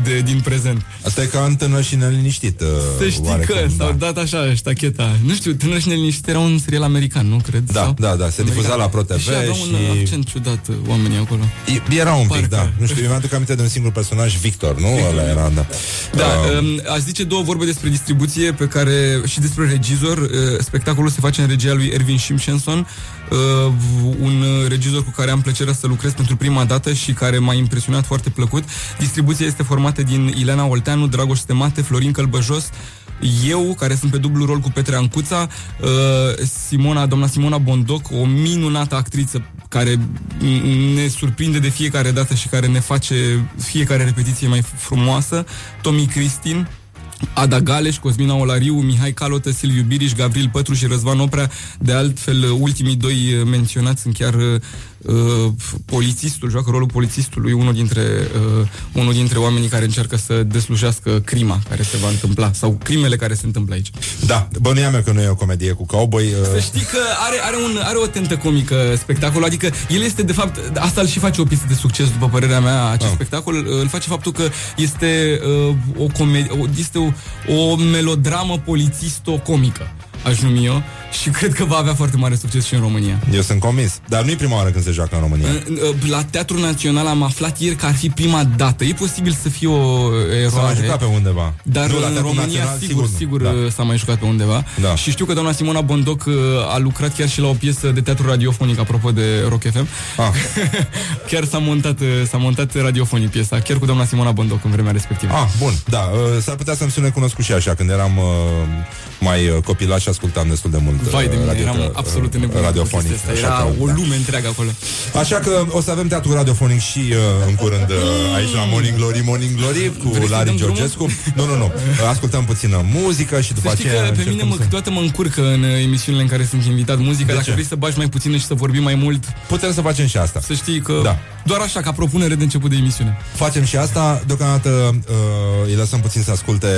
de, din prezent. Asta e ca în tânăr și neliniștit. uh, Să știi oarecum, că s-au da. dat așa ștacheta. Nu știu, Tânăr și neliniștit era un serial american, nu cred? Da, Sau? da, da, se difuza la Pro TV și avea un și- accent ciudat uh, oamenii acolo. E- Era un pic, Parcă. da. Nu știu, eu mi-aduc aminte de un singur personaj, Victor, nu? Ăla era, da. Da, Uh, um, aș zice două vorbe despre distribuție pe care și despre regizor. Uh, spectacolul se face în regia lui Ervin Simpsonson, uh, un regizor cu care am plăcerea să lucrez pentru prima dată și care m-a impresionat foarte plăcut. Distribuția este formată din Ileana Olteanu, Dragoș Stemate, Florin Călbăjos, eu, care sunt pe dublu rol cu Petre Ancuța, uh, Simona, doamna Simona Bondoc, o minunată actriță care m- ne surprinde de fiecare dată și care ne face fiecare repetiție mai frumoasă, Tommy Cristin, Ada Galeș, Cosmina Olariu, Mihai Calotă, Silviu Biriș, Gabriel Pătru și Răzvan Oprea. De altfel, ultimii doi uh, menționați sunt chiar uh, uh, polițistul, joacă rolul polițistului, unul dintre, uh, unul dintre oamenii care încearcă să deslușească crima care se va întâmpla sau crimele care se întâmplă aici. Da, bănuiam eu că nu e o comedie cu cowboy. Uh... Să știi că are, are, un, are o tentă comică spectacol, adică el este de fapt, asta îl și face o pistă de succes după părerea mea, acest Ah. spectacol, uh, îl face faptul că este uh, o comedie, o, este o, o melodramă polițisto-comică, aș numi eu, și cred că va avea foarte mare succes și în România. Eu sunt convins. Dar nu e prima oară când se joacă în România. La Teatrul Național am aflat ieri că ar fi prima dată. E posibil să fie o eroare. S-a mai jucat pe undeva. Dar Nu, la în Teatrul România Național, sigur, sigur sigur, nu. sigur Da. s-a mai jucat pe undeva. Da. Și știu că doamna Simona Bondoc uh, a lucrat chiar și la o piesă de teatru radiofonic, apropo de Rock FM. Ah. (laughs) chiar s-a montat, uh, s-a montat radiofonic piesa, chiar cu doamna Simona Bondoc în vremea respectivă. Ah, bun, da, uh, s-ar putea să-mi sune cunoscut și așa, când eram uh, mai uh, copilaș și ascultam destul de mult Vai de uh, mine, radio- eram uh, absolut nebun. radiofonic. cu chestia Așa Asta. Era că, o da. lume întreagă acolo. Așa că o să avem teatru radiofonic și uh, în curând uh, aici la Morning Glory, Morning Glory cu Vrei să Lari dăm Georgescu. Nu, nu, nu. Uh, Ascultăm puțină muzică și după Să știi aceea că pe mine încercăm mă, să- câteodată mă încurcă în uh, emisiunile în care sunt invitat muzica. De Dacă ce? vrei să bagi mai puțin și să vorbim mai mult, Putem să facem și asta. să știi că Da. doar așa, ca propunere de început de emisiune. Facem și asta, deocamdată uh, îi lăsăm puțin să asculte,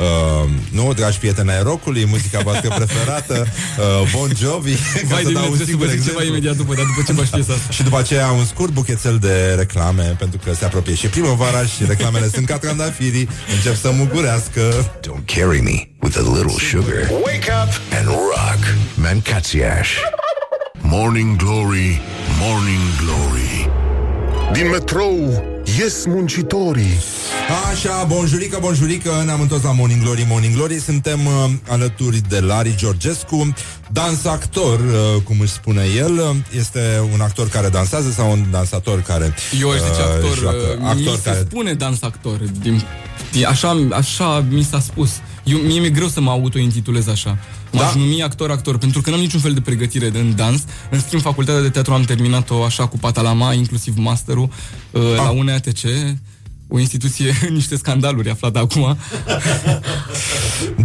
uh, nu, dragi prieteni ai rockului, muzica voastră preferată, uh, Bon Jovi, (laughs) ca Vai să de dau mine, un trebuie să singur vă zic ceva exemplu. imediat după, dar după ce bași piesa asta. (laughs) Și după aceea un scurt buchețel de reclame Pentru că se apropie și primăvara Și reclamele sunt ca trandafirii Încep să mugurească Don't carry me with a little sugar. Wake up and rock. Mancațiaș. Morning Glory, Morning Glory Din metrou ies muncitorii Așa, bonjurică, bonjurică Ne-am întors la Morning Glory, Morning Glory Suntem uh, alături de Lari Georgescu Dans actor, uh, cum își spune el Este un actor care dansează Sau un dansator care Eu aș zice uh, actor, joacă. uh, Actor mi se care spune dans actor. Din, din, așa, așa mi s-a spus. Eu, mie mi-e greu să mă autointitulez așa. M-aș Da. numi actor-actor, pentru că n-am niciun fel de pregătire în dans. În schimb, facultatea de teatru am terminat-o așa cu patalama, inclusiv masterul, uh, Ah. la UNEATC, o instituție, (laughs) niște scandaluri aflate acum.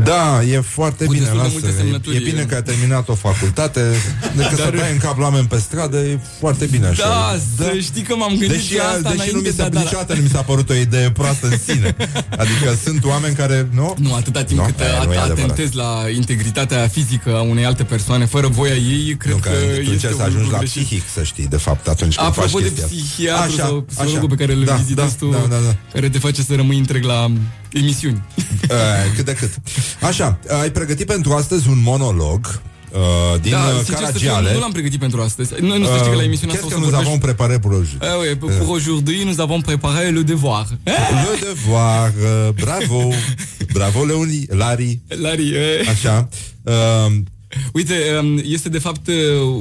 Da, e foarte Cu bine, destul de lasă. multe E, semnături. e bine că ai terminat o facultate (laughs) Decât să Dar- dai în cap la oameni pe stradă E foarte bine așa Da, să știi că m-am gândit Deși, la asta deși nu mi înainte se, de a da- niciodată nu mi s-a părut o idee proastă în sine (laughs) Adică sunt oameni care, nu? Nu, atâta timp Nu? cât Aia nu e at- adevărat. atentezi la integritatea fizică a unei alte persoane fără voia ei, cred Nu, că, că tu este încerci să un ajungi lucru la greșit. psihic, să știi, de fapt, atunci când Apropo faci de chestia asta. psihiatru Așa, sau psihologul așa. pe care îl Da, vizitezi da, tu, da, da, da. Care te face să rămâi întreg la emisiuni. Uh, (laughs) cât de cât. Așa, ai pregătit pentru astăzi un monolog uh, din da, uh, sincer să fiu, Caragiale. nu l-am pregătit pentru astăzi. Nu, nu să știi că la emisiunea asta Qu'est-ce o que să nous vorbești... avons préparé pour aujourd'hui? Ah ouais, pour aujourd'hui, nous avons préparé le devoir. Le devoir, uh, bravo, (laughs) bravo Leoni, Lari, Lari, eh. așa. Uh, Uite, um, este de fapt uh,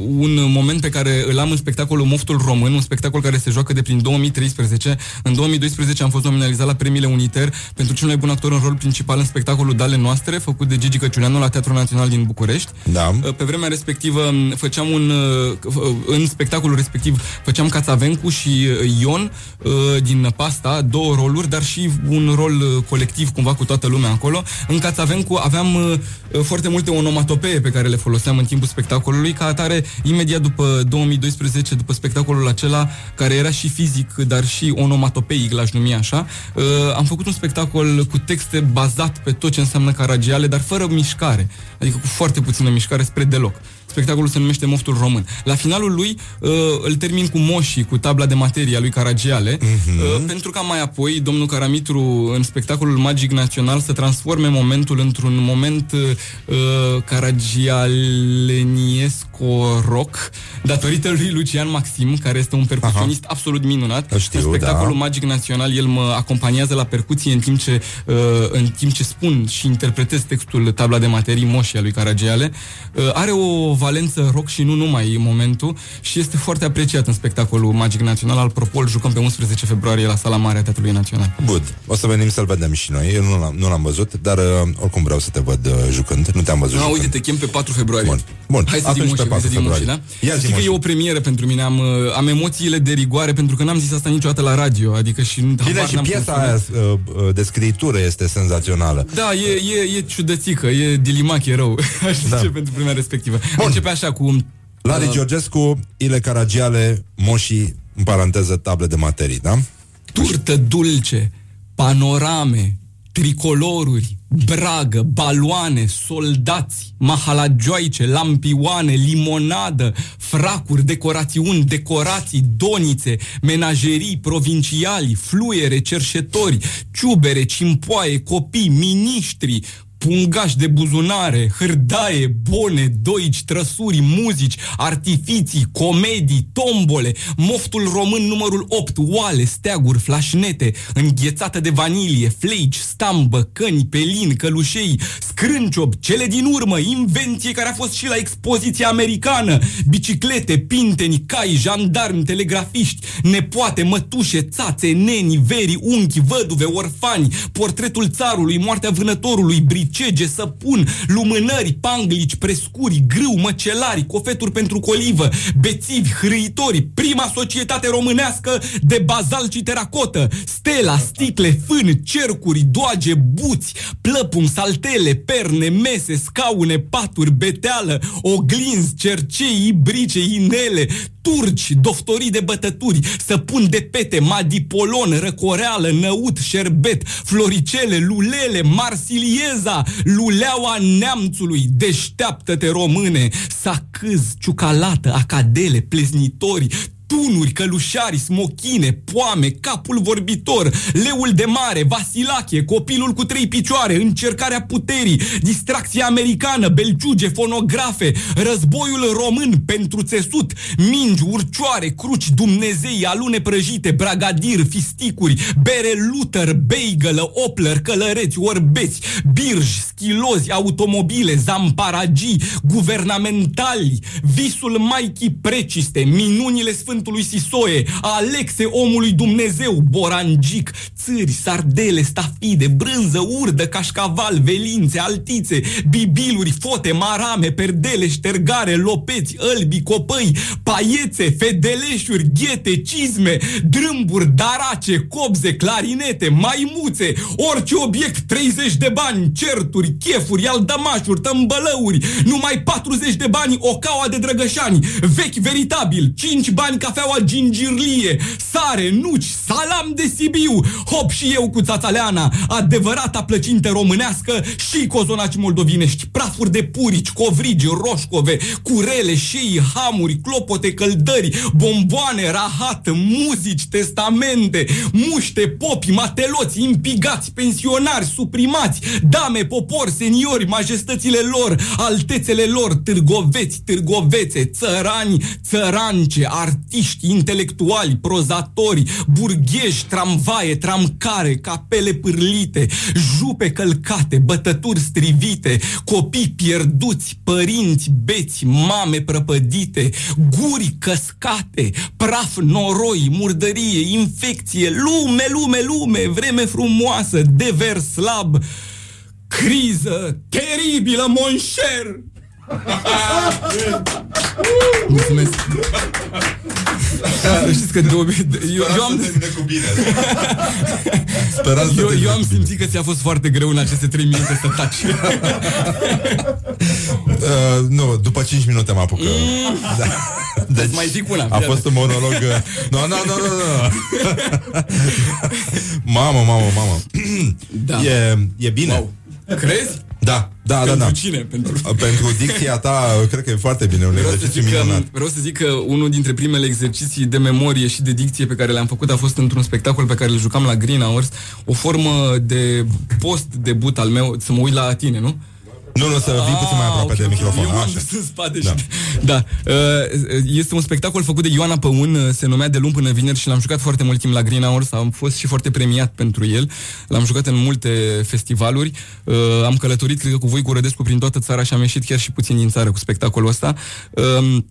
un moment pe care îl am în spectacolul Moftul Român, un spectacol care se joacă de prin 2013. În 2012 am fost nominalizat la premiile Uniter pentru cel mai bun actor în rol principal în spectacolul Dale Noastre, făcut de Gigi Căciuleanu la Teatrul Național din București. da. Uh, Pe vremea respectivă um, făceam un uh, uh, în spectacolul respectiv făceam Cațavencu și uh, Ion uh, din Pasta, două roluri, dar și un rol uh, colectiv cumva cu toată lumea acolo. În Cațavencu aveam uh, uh, foarte multe onomatopee pe care le foloseam în timpul spectacolului, ca atare imediat după 2012, după spectacolul acela care era și fizic, dar și onomatopeic, l-aș numi așa, uh, am făcut un spectacol cu texte bazat pe tot ce înseamnă caragiale, dar fără mișcare, adică cu foarte puțină mișcare spre deloc. Spectacolul se numește Moftul Român. La finalul lui uh, îl termin cu moșii, cu tabla de materie a lui Caragiale, uh, pentru ca mai apoi domnul Caramitru în spectacolul Magic Național să transforme momentul într-un moment uh, caragialeniesco rock, datorită lui Lucian Maxim, care este un percusionist absolut minunat. Îl știu, în spectacolul da. Magic Național el mă acompaniază la percuție în timp ce, uh, în timp ce spun și interpretez textul tabla de materii moșii a lui Caragiale. Uh, are o valență rock și nu numai în momentul și este foarte apreciat în spectacolul Magic Național. Al propos, îl jucăm pe 11 februarie la Sala Mare a Teatrului Național. Good. O să venim să-l vedem și noi. Eu nu l-am, nu l-am văzut, dar uh, oricum vreau să te văd uh, jucând. Nu te-am văzut Ah, jucând. uite, te chem pe 4 februarie. Bun. Bun. Hai să Atunci zic pe moșii, hai să 4 zic moșii, da? februarie. Ia zi, Știi că moșii. e o premieră pentru mine, am, uh, am emoțiile de rigoare pentru că n-am zis asta niciodată la radio, adică și Bine, habar și n-am piesa cum aia sună. uh, uh, de scritură este senzațională. Da, e, e, e ciudățică, e dilimac, e rău, (laughs) aș zice, Da. pentru prima respectivă. Începe așa cu... Lari Uh, Georgescu, Ile Caragiale, Moșii, în paranteză, table de materii, da? turtă dulce, panorame, tricoloruri, bragă, baloane, soldați, mahalagioaice, lampioane, limonadă, fracuri, decorațiuni, decorații, donițe, menagerii, provinciali, fluiere, cerșetori, ciubere, cimpoaie, copii, miniștri, pungași de buzunare, hârdaie, bone, doici, trăsuri, muzici, artificii, comedii, tombole, moftul român numărul 8, oale, steaguri, flașnete, înghețată de vanilie, fleci, stambă, căni, pelin, călușei, scrânciob, cele din urmă, invenție care a fost și la expoziția americană, biciclete, pinteni, cai, jandarmi, telegrafiști, nepoate, mătușe, țațe, neni, veri, unchi, văduve, orfani, portretul țarului, moartea vânătorului, bricege, săpun, lumânări, panglici, prescuri, grâu, măcelari, cofeturi pentru colivă, bețivi, hârâitori, prima societate românească de bazalt și teracotă, stela, sticle, fân, cercuri, doage, buți, plăpum, saltele, perne, mese, scaune, paturi, beteală, oglinzi, cercei, ibrice, inele, turci, doftorii de bătături, săpun de pete, madipolon, răcoreală, năut, șerbet, floricele, lulele, marsilieza, luleaua neamțului, deșteaptă-te române, sacâz, ciucalată, acadele, pleznitori, tunuri, călușari, smochine, poame, capul vorbitor, leul de mare, Vasilache, copilul cu trei picioare, încercarea puterii, distracția americană, belciuge, fonografe, războiul român pentru țesut, mingi, urcioare, cruci, dumnezei, alune prăjite, bragadir, fisticuri, bere Luther, bagel, opler, călăreți, orbeți, birji, schilozi, automobile, zamparagii, guvernamentali, visul Maicii Preciste, minunile Sfântului Sisoie, Alexe omului Dumnezeu, Borangic, țâri, sardele, stafide, brânză, urdă, cașcaval, velințe, altițe, bibiluri, fote, marame, perdele, ștergare, lopeți, ălbi, copăi, paiețe, fedeleșuri, ghete, cizme, drâmburi, darace, cobze, clarinete, maimuțe, orice obiect, 30 de bani, certuri, chefuri, aldămașuri, tămbălăuri, numai 40 de bani o caua de drăgășani, vechi veritabil, 5 bani cafeaua gingirlie, sare, nuci, salam de Sibiu, hop și eu cu țațaleana, adevărata plăcinte românească și cozonaci moldovinești, prafuri de purici, covrigi, roșcove, curele, șei, hamuri, clopote, căldări, bomboane, rahat, muzici, testamente, muște, popi, mateloți, impigați, pensionari, suprimați, dame, popor, seniori, majestățile lor, altețele lor, târgoveți, târgovețe, țărani, țărance, artiști, intelectuali, prozatori, burgheși, tramvaie, tramcare, capele pârlite, jupe călcate, bătături strivite, copii pierduți, părinți beți, mame prăpădite, guri căscate, praf noroi, murdărie, infecție, lume, lume, lume, vreme frumoasă, dever slab, criză teribilă, monșer! (laughs) Mulțumesc! (laughs) Știți că de obi... (laughs) eu, eu am... cu bine. Speram să Eu, termine eu am cu bine. simțit că ți-a fost foarte greu în aceste 3 minute să taci. Uh, nu, după 5 minute mă apucă. Da. Deci mai zic una. a fost un monolog... uh, Nu, nu, nu, nu, nu. Mamă, mamă, mamă. Da. E, e bine. Wow. Crezi? Da, da, da, Pentru da. cine? Pentru... Pentru dicția ta, cred că e foarte bine, un Vreau să, exercițiu zic că, minunat. vreau să zic că unul dintre primele exerciții de memorie și de dicție pe care le-am făcut a fost într-un spectacol pe care îl jucam la Green Hours, o formă de post-debut al meu, să mă uit la tine, nu? Nu, nu, să vii puțin mai aproape Ah, de ok, ok. microfon. Eu m-am Așa. dus în spate Da. și... Da. Uh, Este un spectacol făcut de Ioana Păun, uh, se numea De luni până vineri și l-am jucat foarte mult timp la Green Hours, am fost și foarte premiat pentru el. L-am jucat în multe festivaluri. Uh, Am călătorit, cred că cu voi, cu Rădescu, prin toată țara și am ieșit chiar și puțin din țară cu spectacolul ăsta. Um,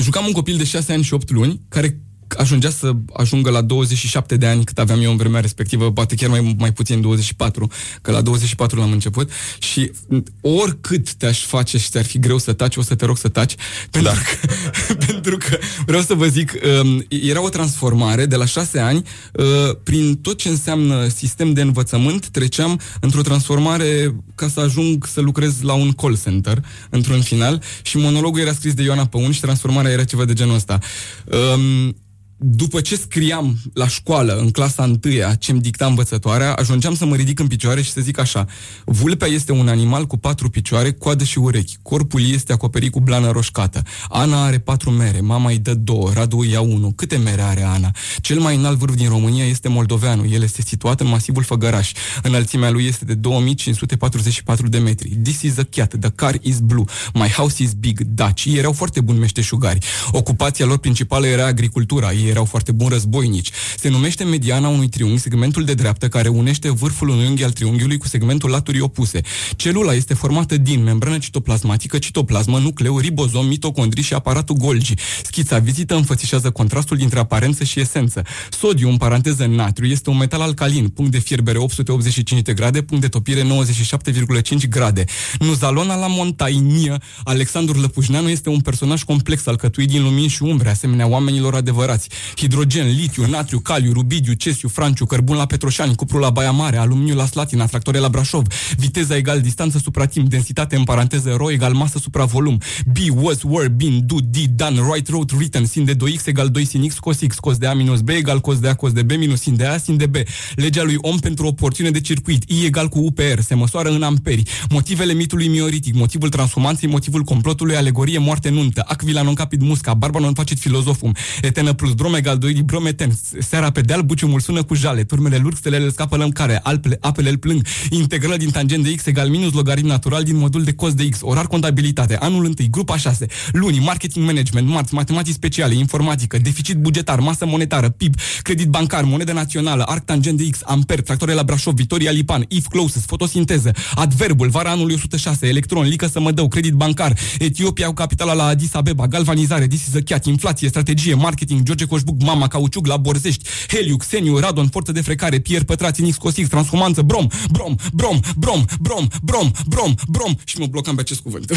Jucam un copil de 6 ani și 8 luni, care ajungea să ajungă la 27 de ani cât aveam eu în vremea respectivă, poate chiar mai, mai puțin 24, că la 24 l-am început. Și oricât te-aș face și ți-ar fi greu să taci, o să te rog să taci, pentru, că, (laughs) pentru că vreau să vă zic, um, era o transformare de la șase ani, uh, prin tot ce înseamnă sistem de învățământ, treceam într-o transformare ca să ajung să lucrez la un call center, într-un final, și monologul era scris de Ioana Păun și transformarea era ceva de genul ăsta. Um, după ce scriam la școală, în clasa întâia, ce-mi dicta învățătoarea, ajungeam să mă ridic în picioare și să zic așa. Vulpea este un animal cu patru picioare, coadă și urechi. Corpul ei este acoperit cu blană roșcată. Ana are patru mere, mama îi dă două, Radu îi ia unu. Câte mere are Ana? Cel mai înalt vârf din România este Moldoveanu. El este situat în masivul Făgăraș. Înălțimea lui este de 2544 de metri. This is a cat. The car is blue. My house is big. Daci erau foarte buni meșteșugari. Ocupația lor principală era agricultura. Ei erau foarte buni războinici. Se numește mediana unui triunghi, segmentul de dreaptă care unește vârful unui unghi al triunghiului cu segmentul laturii opuse. Celula este formată din membrană citoplasmatică, citoplasmă, nucleu, ribozom, mitocondrii și aparatul Golgi. Schița vizită înfățișează contrastul dintre aparență și esență. Sodiu, în paranteză natriu, este un metal alcalin, punct de fierbere 885 de grade, punct de topire 97,5 grade. Nuzalona la montainie, Alexandru Lăpușneanu este un personaj complex alcătuit din lumini și umbre, asemenea oamenilor adevărați hidrogen, litiu, natriu, caliu, rubidiu, cesiu, franciu, cărbun la Petroșani, cupru la Baia Mare, aluminiu la Slatina, tractoare la Brașov, viteza egal distanță supra timp, densitate în paranteză ro egal masă supra volum, B, was, were, been, do, did, done, right, wrote, written, sin de 2x egal 2 sin x cos x, cos de a minus b egal cos de a cos de b minus sin de a sin de b. Legea lui Ohm pentru o porțiune de circuit, I egal cu UPR, se măsoară în amperi. Motivele mitului mioritic, motivul transhumanței, motivul complotului, alegorie, moarte nuntă, acvila non capit musca, barba non facit filozofum, etenă plus brom egal 2 brometen, seara pe deal, buciumul sună cu jale, turmele lurg, stelele scapă lămcare, alpele, apele îl plâng, integrală din tangent de x egal minus logaritm natural din modul de cos de x, orar contabilitate, anul 1, grupa 6, luni, marketing management, marți, matematici speciale, informatică, deficit bugetar, masă monetară, PIB, credit bancar, monedă națională, arc tangent de x, amper, tractoare la Brașov, Vitoria Lipan, if closest, fotosinteză, adverbul, vara anului 106, electron, lică să mă dău, credit bancar, Etiopia cu capitala la Addis Abeba, galvanizare, this is a cat, inflație, strategie, marketing, George Coșbuc, mama, cauciuc la Borzești, Heliu, Xeniu, Radon, forță de frecare, Pier, pătrați, Nix, Cosix, transhumanță, brom, brom, brom, brom, brom, brom, brom, brom și mă blocam pe acest cuvânt. (laughs)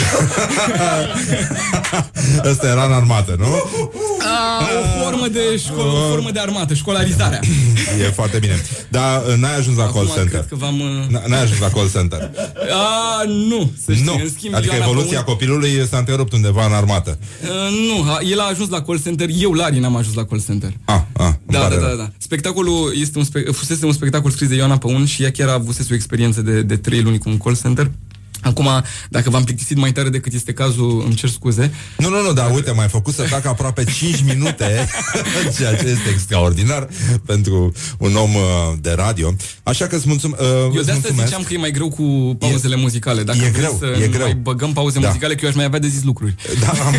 Ăsta era în armată, nu? A, o formă de școală, o formă de armată, școlarizarea. (laughs) E foarte bine. Dar uh, n-ai ajuns la Acum call center. cred că v-am... uh, N- N-ai ajuns la call center. A, nu, să știi, Nu. în schimb, Adică Ioana evoluția Păun- copilului s-a întrerupt undeva în armată. Uh, nu, a- el a ajuns la call center, eu, Lari, n-am ajuns la call center. Ah, ah, îmi Da, pare da, rău. da, da. Spectacolul este un spe- fusese un spectacol scris de Ioana Păun și ea chiar avusese o experiență de, de trei luni cu un call center. Acum, dacă v-am plictisit mai tare decât este cazul, îmi cer scuze. Nu, nu, nu, dar uite, m-ai făcut să fac aproape 5 minute, (laughs) ceea ce este extraordinar pentru un om uh, de radio. Așa că îți mulțum, uh, Eu îți de asta mulțumesc. ziceam că e mai greu cu pauzele muzicale. Dacă e vrei greu, să e nu greu. mai băgăm pauze Da. muzicale, că eu aș mai avea de zis lucruri. Da, am...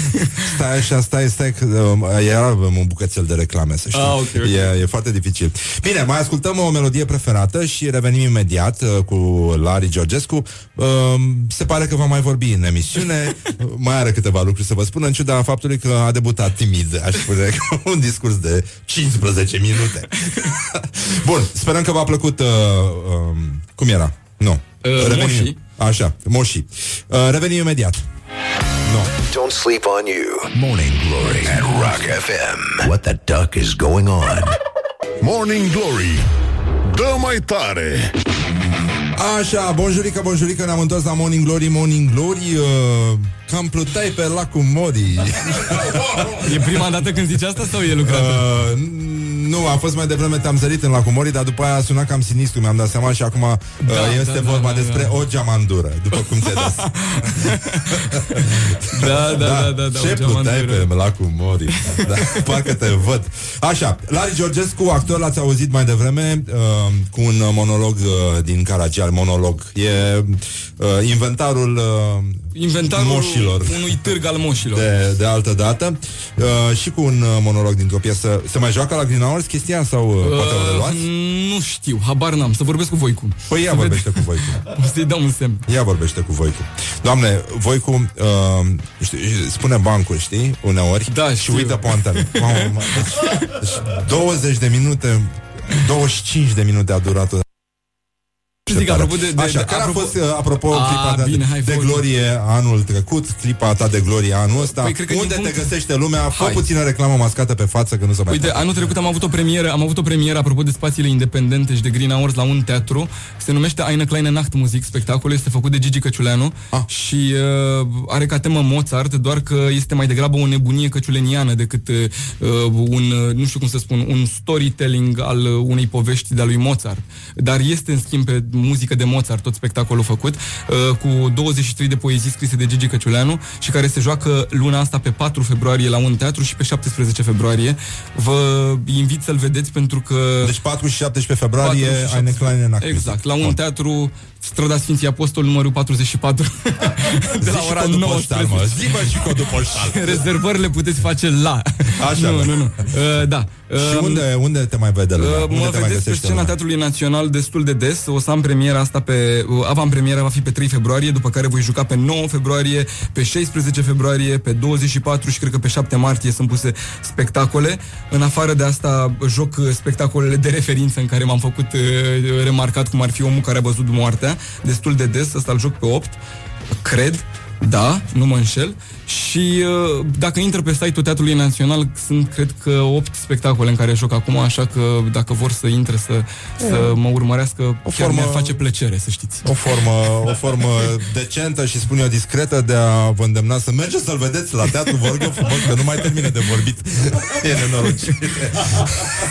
(laughs) stai așa, stai, stai, că uh, era un bucățel de reclame, să știi. Ah, ok, ok. E, e foarte dificil. Bine, mai ascultăm o melodie preferată și revenim imediat uh, cu Lari Georgescu. Uh, se pare că va mai vorbi în emisiune, uh, (laughs) mai are câteva lucruri să vă spună, în ciuda faptului că a debutat timid, aș spune, (laughs) cu un discurs de 15 minute. (laughs) Bun, sperăm că v-a plăcut... Uh, uh, cum era? Nu. Uh, Moșii. Așa, moșii. Uh, revenim imediat. Nu. Don't sleep on you. Morning Glory at Rock FM. What the duck is going on? Morning Glory Dă mai tare Așa, bonjurică, bonjurică, ne-am întors la Morning Glory, Morning Glory uh, Cam plutai pe lacul Mori E prima dată când zici asta sau e lucrat? uh, n- Nu, a fost mai devreme, te-am sărit în lacul Mori Dar după aia a sunat cam sinistru, mi-am dat seama Și acum uh, este da, vorba da, da, despre da. o geamandură După cum ți-ai (laughs) dat da, da, da, da, da, Ce o plutai geamandură. pe lacul Mori da, (laughs) Parcă te văd Așa, Lari Georgescu, actor, l-ați auzit mai devreme uh, Cu un monolog uh, din Caragial Monolog E uh, inventarul uh, Inventarul moșilor unui târg al moșilor. de, de altă dată uh, și cu un uh, monolog dintr-o piesă. Se mai joacă la Green Hour ars chestia sau uh, poate o reluați? nu știu, habar n-am, să vorbesc cu Voicu. Păi ia Să vorbește cu Voicu. O (laughs) să-i dau un semn. Ia vorbește cu Voicu. Doamne, Voicu uh, știi, spune bancul, știi, uneori Da, și știu. uită poantele. (laughs) Mamă, mă, deci, deci 20 de minute 25 de minute a durat Zic, apropo de- de- Așa, de- care apropo- a fost, uh, apropo, A, clipa de, bine, hai, de fă- glorie anul trecut, clipa ta de glorie anul ăsta, Păi, cred că din unde te punct- găsește lumea, fă Hai. puțină reclamă mascată pe față, că nu se mai Uite, poate. anul trecut am avut o premieră, am avut o premieră apropo de spațiile independente și de Green Hours la un teatru. Se numește Eine kleine Nachtmusik. Spectacolul este făcut de Gigi Căciuleanu Ah. și uh, are ca temă Mozart, doar că este mai degrabă o nebunie căciuleniană decât uh, un, uh, nu știu cum să spun, un storytelling al uh, unei povești de-a lui Mozart. Dar este, în schimb, pe muzică de Mozart tot spectacolul făcut, uh, cu 23 de poezii scrise de Gigi Căciuleanu și care se joacă luna asta pe 4 februarie la un teatru și pe 17 februarie. Vă invit să-l vedeți pentru că... Deci 4 și 17 februarie, 4 și ai neclaine în Exact, la un teatru strada Sfinții Apostoli numărul 44 (laughs) de la ora 19. Zi bă și codul poștal. (laughs) Rezervările puteți face la. Așa, (laughs) nu, da. nu, nu. Uh, da. Și Um, unde, unde te mai vede lumea? Uh, unde mă te mai vedeți pe găsește scena lumea? Teatrului Național destul de des. O să am premiera asta pe... uh, Avantpremiera va fi pe 3 februarie, după care voi juca pe 9 februarie, pe 16 februarie, pe 24 și cred că pe 7 martie sunt puse spectacole. În afară de asta joc uh, spectacolele de referință în care m-am făcut uh, remarcat cum ar fi omul care a văzut moartea, destul de des. Asta îl joc pe 8, cred. Da, nu mă înșel. Și uh, dacă intră pe site-ul Teatrului Național, sunt, cred că, 8 spectacole în care joc acum, așa că dacă vor să intre să, să mă urmărească, o chiar formă- mi-ar face plăcere, să știți. O formă, o formă decentă și spun eu discretă de a vă îndemna să mergeți să-l vedeți la teatru, vă rog eu frumos, că nu mai termine de vorbit. (laughs) E nenorocit.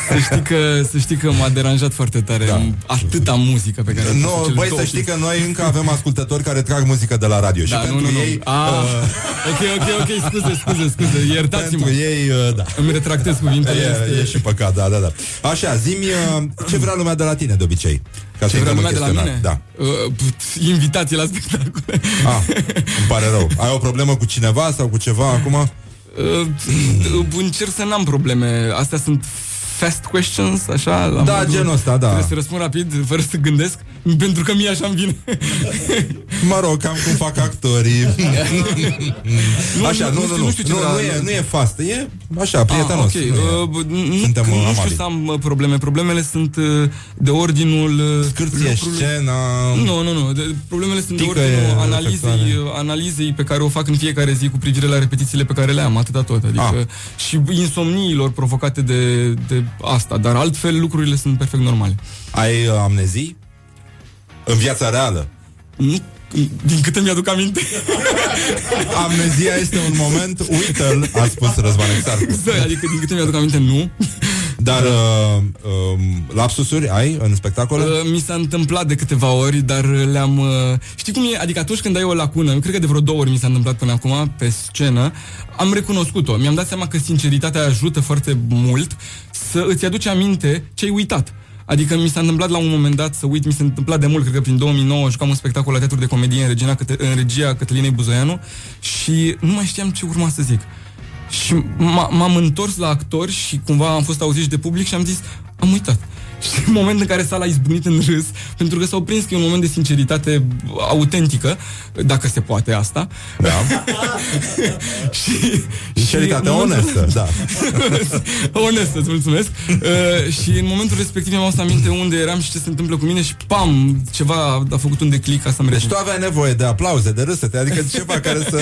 Să știi că, să știi că m-a deranjat foarte tare da. atâta muzică pe care am Nu, făcut cele băi, două să știi că noi încă avem ascultători care trag muzică de la radio și Da, pentru nu, nu, nu. ei... A, uh, ok, ok, ok, scuze, scuze, scuze, iertați-mă. pentru ei, uh, da. Îmi retractez cuvintele. E, este- e și păcat, da, da, da. Așa, zi-mi uh, ce vrea lumea de la tine de obicei. Ca să Ce vrea intrăm în lumea de la mine? chestionar. Da. Uh, put, invitații la spectacole. Ah, îmi pare rău. Ai o problemă cu cineva sau cu ceva acum? Uh, încerc să n-am probleme. Astea sunt fast questions, așa? La Da, modul- genul ăsta, da. Trebuie să răspund rapid, fără să gândesc, pentru că mie așa îmi vine. (laughs) Mă rog, cam cum fac actorii. (laughs) (laughs) așa, nu, nu, nu. nu Nu, știu ce nu, vrea- nu, e, nu e fast, e așa, prietenos. Ah, ok, uh, b- nu, Suntem, nu uh, știu amabili. să am uh, probleme. Problemele sunt uh, de ordinul... uh, Scârție lucrului- scena... Nu, nu, nu. De, problemele sunt de Tică ordinul e analizei, reflectoare. uh, analizei pe care o fac în fiecare zi cu privire la repetițiile pe care le am, atâta tot. Adică Ah. și insomniilor provocate de, de asta. Dar altfel lucrurile sunt perfect normale. Ai uh, amnezii? În viața reală. Nu, din câte mi-aduc aminte. (laughs) Amnezia este un moment, uită-l, a spus Răzvan Exarcu. Exact, adică din câte mi-aduc aminte, nu. Dar uh, um, lapsusuri ai în spectacole? Uh, mi s-a întâmplat de câteva ori, dar le-am... Uh, știi cum e? Adică atunci când ai o lacună, cred că de vreo două ori mi s-a întâmplat până acum pe scenă, am recunoscut-o. Mi-am dat seama că sinceritatea ajută foarte mult să îți aduce aminte ce ai uitat. Adică mi s-a întâmplat la un moment dat să uit, mi s-a întâmplat de mult, cred că prin 2009 jucam un spectacol la teatru de comedie în, regina, în regia Cătălinei Buzoianu și nu mai știam ce urma să zic. Și m- m-am întors la actori și cumva am fost auziți de public și am zis, am uitat. Și în momentul în care sala a izbucnit în râs, pentru că s-au prins că e un moment de sinceritate autentică, dacă se poate asta. Da. (laughs) și, Sinceritate în momentul- onestă, da. (laughs) Onestă, îți mulțumesc. Uh, și în momentul respectiv mi-am adus aminte unde eram și ce se întâmplă cu mine și pam, ceva a făcut un declic ca să-mi Deci rezolv. tu aveai nevoie de aplauze, de râsete, adică ceva care să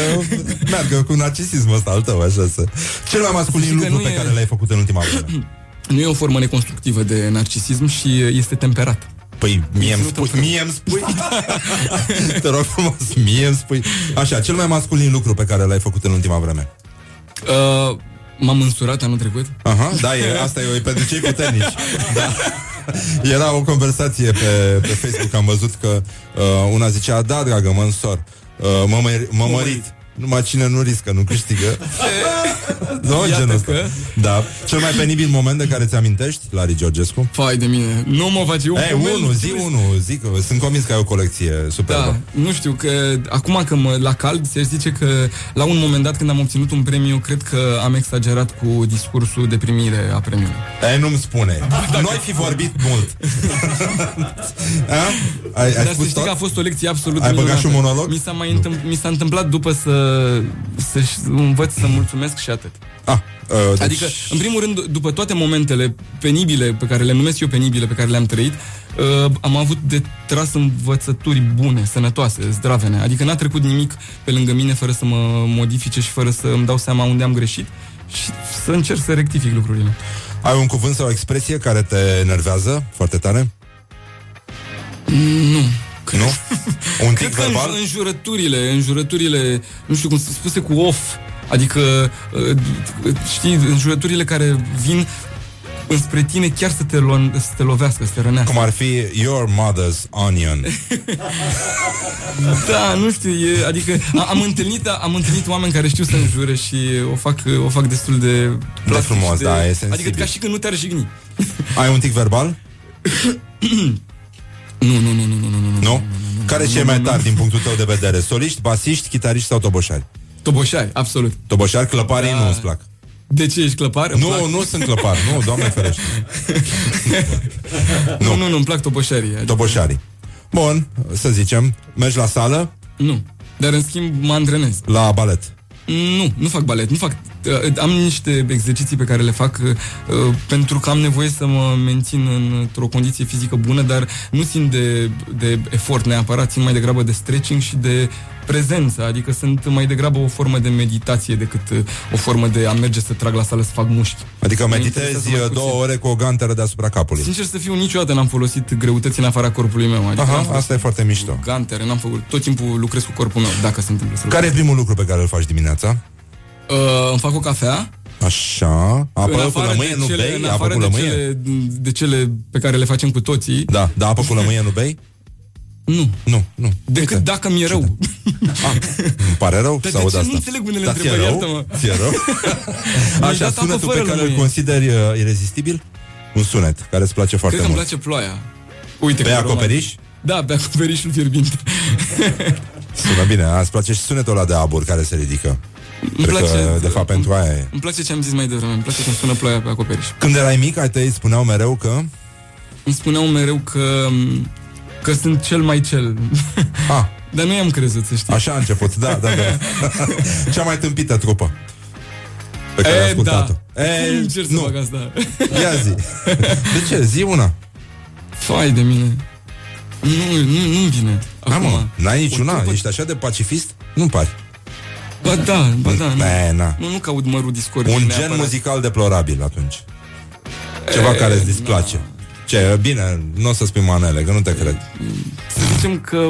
meargă cu narcisismul ăsta al tău, așa să... Cel mai masculin Să zic că lucru nu pe e- care l-ai făcut în ultima (clears throat) vreme. Nu e o formă neconstructivă de narcisism și este temperat. Păi mie îmi spui, mie îmi spui Te rog frumos, mie îmi spui Așa, cel mai masculin lucru pe care l-ai făcut în ultima vreme Uh, m-am însurat anul trecut. Aha, da, e, asta e, e pentru cei puternici (laughs) da. Era o conversație pe, pe Facebook Am văzut că uh, una zicea Da, dragă, mă însor uh, mă, mări- mă mărit Numai cine nu riscă, nu câștigă. nu, Iată genul ăsta. că- Da. Cel mai penibil moment de care ți amintești, Lari Georgescu? Fai de mine, nu mă face un Ei, moment- unul, zi unul, zic, sunt convins că ai o colecție superbă. Da, nu știu, că acum că mă la cald, se zice că la un moment dat când am obținut un premiu, cred că am exagerat cu discursul de primire a premiului. Ei, nu-mi spune. (laughs) Noi fi vorbit mult. (laughs) A? Ai, ai Dar să spus știi tot? că a fost o lecție absolut Ai băgat minunată. și un monolog? Mi s-a, mai întâmpl- mi s-a întâmplat după să, să învăț să mulțumesc și atât. Ah, uh, deci... Adică, în primul rând, după toate momentele penibile, pe care le numesc eu penibile, pe care le-am trăit, uh, am avut de tras învățături bune, sănătoase, zdravene. Adică n-a trecut nimic pe lângă mine fără să mă modifice și fără să îmi dau seama unde am greșit și să încerc să rectific lucrurile. Ai un cuvânt sau o expresie care te enervează foarte tare? Nu. Nu? (laughs) Un tic Cred că verbal? în, înjurăturile, înjurăturile, nu știu cum să spuse cu off, adică, uh, știi, înjurăturile care vin înspre tine chiar să te, lo- să te lovească, să te rănească. Cum ar fi Your Mother's Onion. (laughs) Da, nu știu, e, adică a, am întâlnit am întâlnit oameni care știu să înjure și o fac o fac destul de plastic frumos, și da, e sensibil. Adică ca și când nu te-ar jigni. Ai un tic verbal? (coughs) Nu, nu, nu, nu, nu, nu, nu. Nu? Care e cel mai tari din punctul tău de vedere? Soliști, basiști, chitariști sau toboșari? Toboșari, absolut. Toboșari, clăparii Da. nu îți plac. De ce ești clăpar? Îmi Nu, plac. nu sunt clăpari, nu, doamne ferește. (laughs) nu, nu, nu, îmi plac toboșarii. Adică, Toboșarii. Bun, să zicem, mergi la sală, nu. Dar în schimb mă antrenez. la balet. Nu, nu fac balet, nu fac. uh, Am niște exerciții pe care le fac uh, pentru că am nevoie să mă mențin într-o condiție fizică bună, dar nu țin de, de efort neapărat, țin mai degrabă de stretching și de prezență, adică sunt mai degrabă o formă de meditație decât uh, o formă de a merge să trag la sală să fac mușchi. Adică Mă meditezi interesează mai uh, două puțin. ore cu o ganteră deasupra capului. Sincer să fiu, niciodată n-am folosit greutăți în afara corpului meu. Adică n-am Aha, folosit asta e foarte mișto. gantere, n-am făcut. Tot timpul lucrez cu corpul meu, dacă se întâmplă să Care e primul lucru pe care îl faci dimineața? Uh, îmi fac o cafea, Așa, apă cu lămâie, nu în bei? Apă afară cu de lămâie? cele, de cele pe care le facem cu toții, Da, da, apă cu lămâie nu bei? Nu. Nu, nu. Decât Uite. dacă mi-e rău. (laughs) Ah, îmi pare rău Dar să de aud ce asta. nu înțeleg unele Dar ție întrebări? rău? Iartă-mă. (laughs) Ție rău? (laughs) Mi-ai Așa, dat apă sunetul pe fără care îl lămâie. consideri uh, irezistibil? Un sunet care îți place foarte Cred că îmi mult. place ploaia. Uite Pe cât de acoperiș? romantic. Da, pe acoperișul fierbinte. Sună bine, îți place și sunetul ăla de abur care se ridică. Îmi Cred place, că, de fapt, pentru aia e. Îmi place ce am zis mai devreme, îmi place când sună ploaia pe acoperiș. Când erai mic, ai tăi spuneau mereu că... Îmi spuneau mereu că că sunt cel mai cel. Ah, (laughs) Dar nu i-am crezut, să știi. așa a început, da, da, da. (laughs) Cea mai tâmpită trupă pe care ai E, ascultat-o. da. E, Încerc să nu, fac asta. ia zi. De ce? Zi una. Fai de mine. Nu, nu, nu-mi vine. Hai Acum. mă, n-ai niciuna? O trupă- Ești așa de pacifist? Nu pari. Ba da, ba da. Nu, Ne, na. nu, nu caut mărul discordiei Un gen neapărat. muzical deplorabil atunci. Ceva E, care îți displace. Ce, bine, nu o să spui manele, că nu te cred. Să zicem că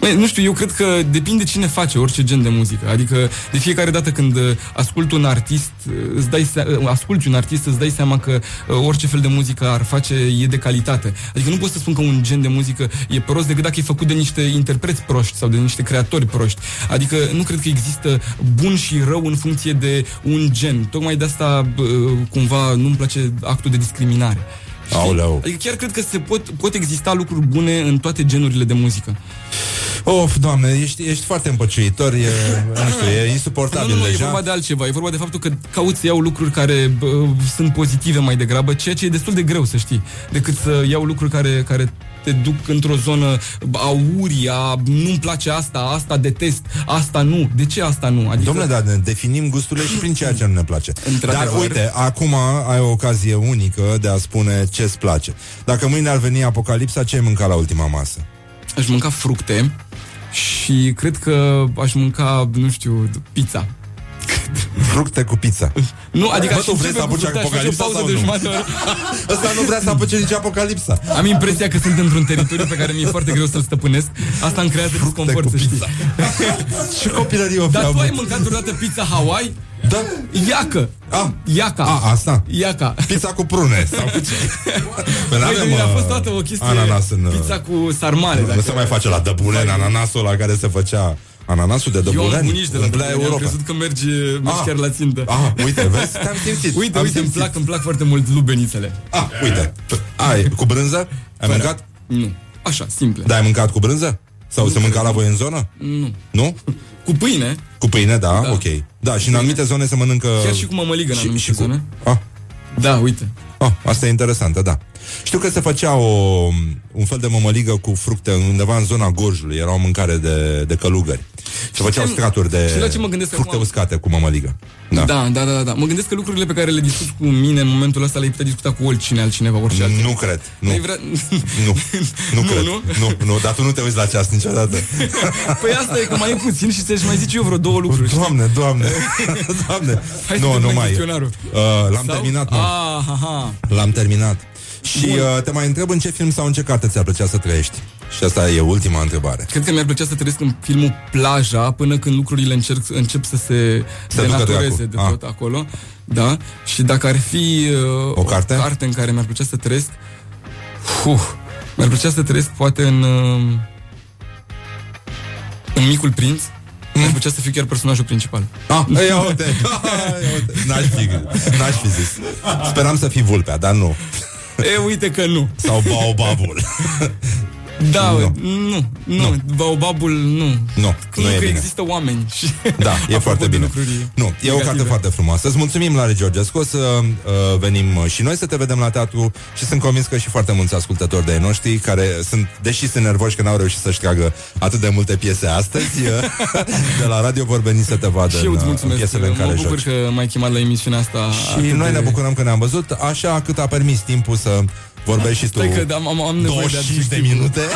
Băi, nu știu, eu cred că depinde cine face orice gen de muzică. Adică de fiecare dată când uh, ascult un artist, uh, îți dai se- uh, asculti un artist, îți dai seama că uh, orice fel de muzică ar face e de calitate. Adică nu pot să spun că un gen de muzică e prost decât dacă e făcut de niște interpreți proști sau de niște creatori proști. Adică nu cred că există bun și rău în funcție de un gen. Tocmai de asta uh, cumva nu-mi place actul de discriminare. Știi? Aoleu. Adică chiar cred că se pot, pot exista lucruri bune în toate genurile de muzică. Of, doamne, ești, ești foarte împăciuitor, e, nu știu, e Nu, insuportabil nu, nu, e deja. vorba de altceva. E vorba de faptul că caut să iau lucruri care bă, sunt pozitive mai degrabă, ceea ce e destul de greu, să știi, decât să iau lucruri care, care te duc într-o zonă auria, nu-mi place asta, asta detest, asta nu. De ce asta nu? Adică, Domnule, dar ne definim gusturile și prin ceea ce nu ne place. Într-adevăr. Dar uite, acum ai o ocazie unică de a spune ce-ți place. Dacă mâine ar veni apocalipsa, ce ai mânca la ultima masă? aș mânca fructe și cred că aș mânca, nu știu, pizza. Fructe cu pizza. Nu, adică Bă, aș tu vrei începe să cu apuci fructe, aș face o apocalipsa pauză sau de nu? jumătate de oră. (laughs) Ăsta nu vrea să apuce nici apocalipsa. Am impresia că sunt într-un teritoriu pe care mi-e foarte greu să-l stăpânesc. Asta îmi creează disconfort, cu să știi. pizza. (laughs) Și copilărie o fi Dar tu ai avut. mâncat vreodată pizza Hawaii? Da? Iacă! A, Iaca! a, asta? Iaca! Pizza cu prune sau cu ce? (laughs) Păi Păi, n-avem, de mine a uh, fost toată o chestie ananas în... uh, Pizza cu sarmale Nu dacă... se mai face la dăbulen, ananasul ăla care se făcea Ananasul de Eu am Dăbuleni bunici de la umplea Dăbuleni, am Europa. crezut că merge, mergi Ah. chiar la țintă. Ah, uite, vezi? Te-am simțit. Uite, Am uite, îmi simțit. plac, îmi plac foarte mult lubenițele. Ah, uite. Ai, cu brânză? Ai Fără. mâncat? Nu. Așa, simple. Da, ai mâncat cu brânză? Sau se mânca la voi în zonă? Nu. Nu? (laughs) Cu pâine, Cu pâine, da, Da. ok. Da, și în anumite zone se mănâncă... chiar și cu mămăligă în și, anumite și cu... zone. Ah, Da, uite. ah, asta e interesantă, da. Știu că se făcea o, un fel de mămăligă cu fructe undeva în zona Gorjului. Era o mâncare de, de călugări. Se făceau ce- straturi de știi la ce mă gândesc fructe acum? uscate cu mămăligă. Da. da, da, da, da. Mă gândesc că lucrurile pe care le discut cu mine în momentul ăsta le-ai putea discuta cu oricine altcineva, orice altcineva. Nu cred. Nu. Ai vrea... Nu, (laughs) nu, Nu, cred. nu? nu, nu, dar tu nu te uiți la ceas niciodată. (laughs) Păi asta e că mai e puțin și ți-aș mai zice eu vreo două lucruri. știi? Doamne, doamne, (laughs) doamne. Hai să nu, terminăm nu mai. chestionarul. Uh, l-am Sau? terminat, nu. Ah, ha, ha. L-am terminat. Și uh, te mai întreb în ce film sau în ce carte ți-ar plăcea să trăiești? Și asta e ultima întrebare. Cred că mi-ar plăcea să trăiesc în filmul Plaja până când lucrurile încerc, încep să se Se ducă denatureze dracu. de Ah. tot acolo. Da? Și dacă ar fi uh, O carte? o carte în care mi-ar plăcea să trăiesc, uh, mi-ar plăcea să trăiesc poate în uh, în Micul Prinț. Mm. Mi-ar plăcea să fiu chiar personajul principal. Ah, ia uite. (laughs) ia uite. N-aș fi, n-aș fi zis. Speram să fii vulpea, dar nu. E, uite că nu. Sau baobabul. (laughs) Da, Nu. nu, nu, nu. Baobabul, nu. Nu, Nu, nu e că bine. există oameni și Da, e (laughs) Apropo foarte de bine. lucruri Nu, e o negative. carte foarte frumoasă. Îți mulțumim, Lare Georgescu, o să uh, venim uh, și noi să te vedem la teatru și sunt convins că și foarte mulți ascultători de ai noștri care sunt, deși sunt nervoși că n-au reușit să-și tragă atât de multe piese astăzi, (laughs) uh, de la radio vor veni să te vadă Și eu în, îți uh, în mulțumesc, piesele în care mă bucur joci. că m-ai chemat la emisiunea asta Și atât noi de- ne bucurăm că ne-am văzut, așa cât a permis timpul să vorbești și tu Stai că am, am, am nevoie 25 de adjectivul. minute (laughs)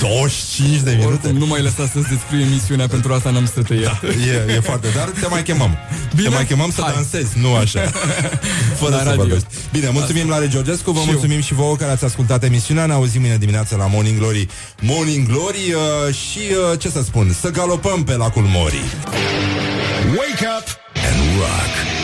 25 de minute Oricum, nu mai lăsa să-ți descriu emisiunea, pentru asta n-am să te iert. E, e foarte, dar te mai chemăm Bine? Te mai chemăm să Hai. dansezi, nu așa (laughs) Fără La să radio. vorbești Bine, mulțumim la Georgescu Vă Și eu. mulțumim și vouă care ați ascultat emisiunea Ne auzim mâine dimineață la Morning Glory Morning Glory uh, Și uh, ce să spun Să galopăm pe lacul Mori Wake up and rock.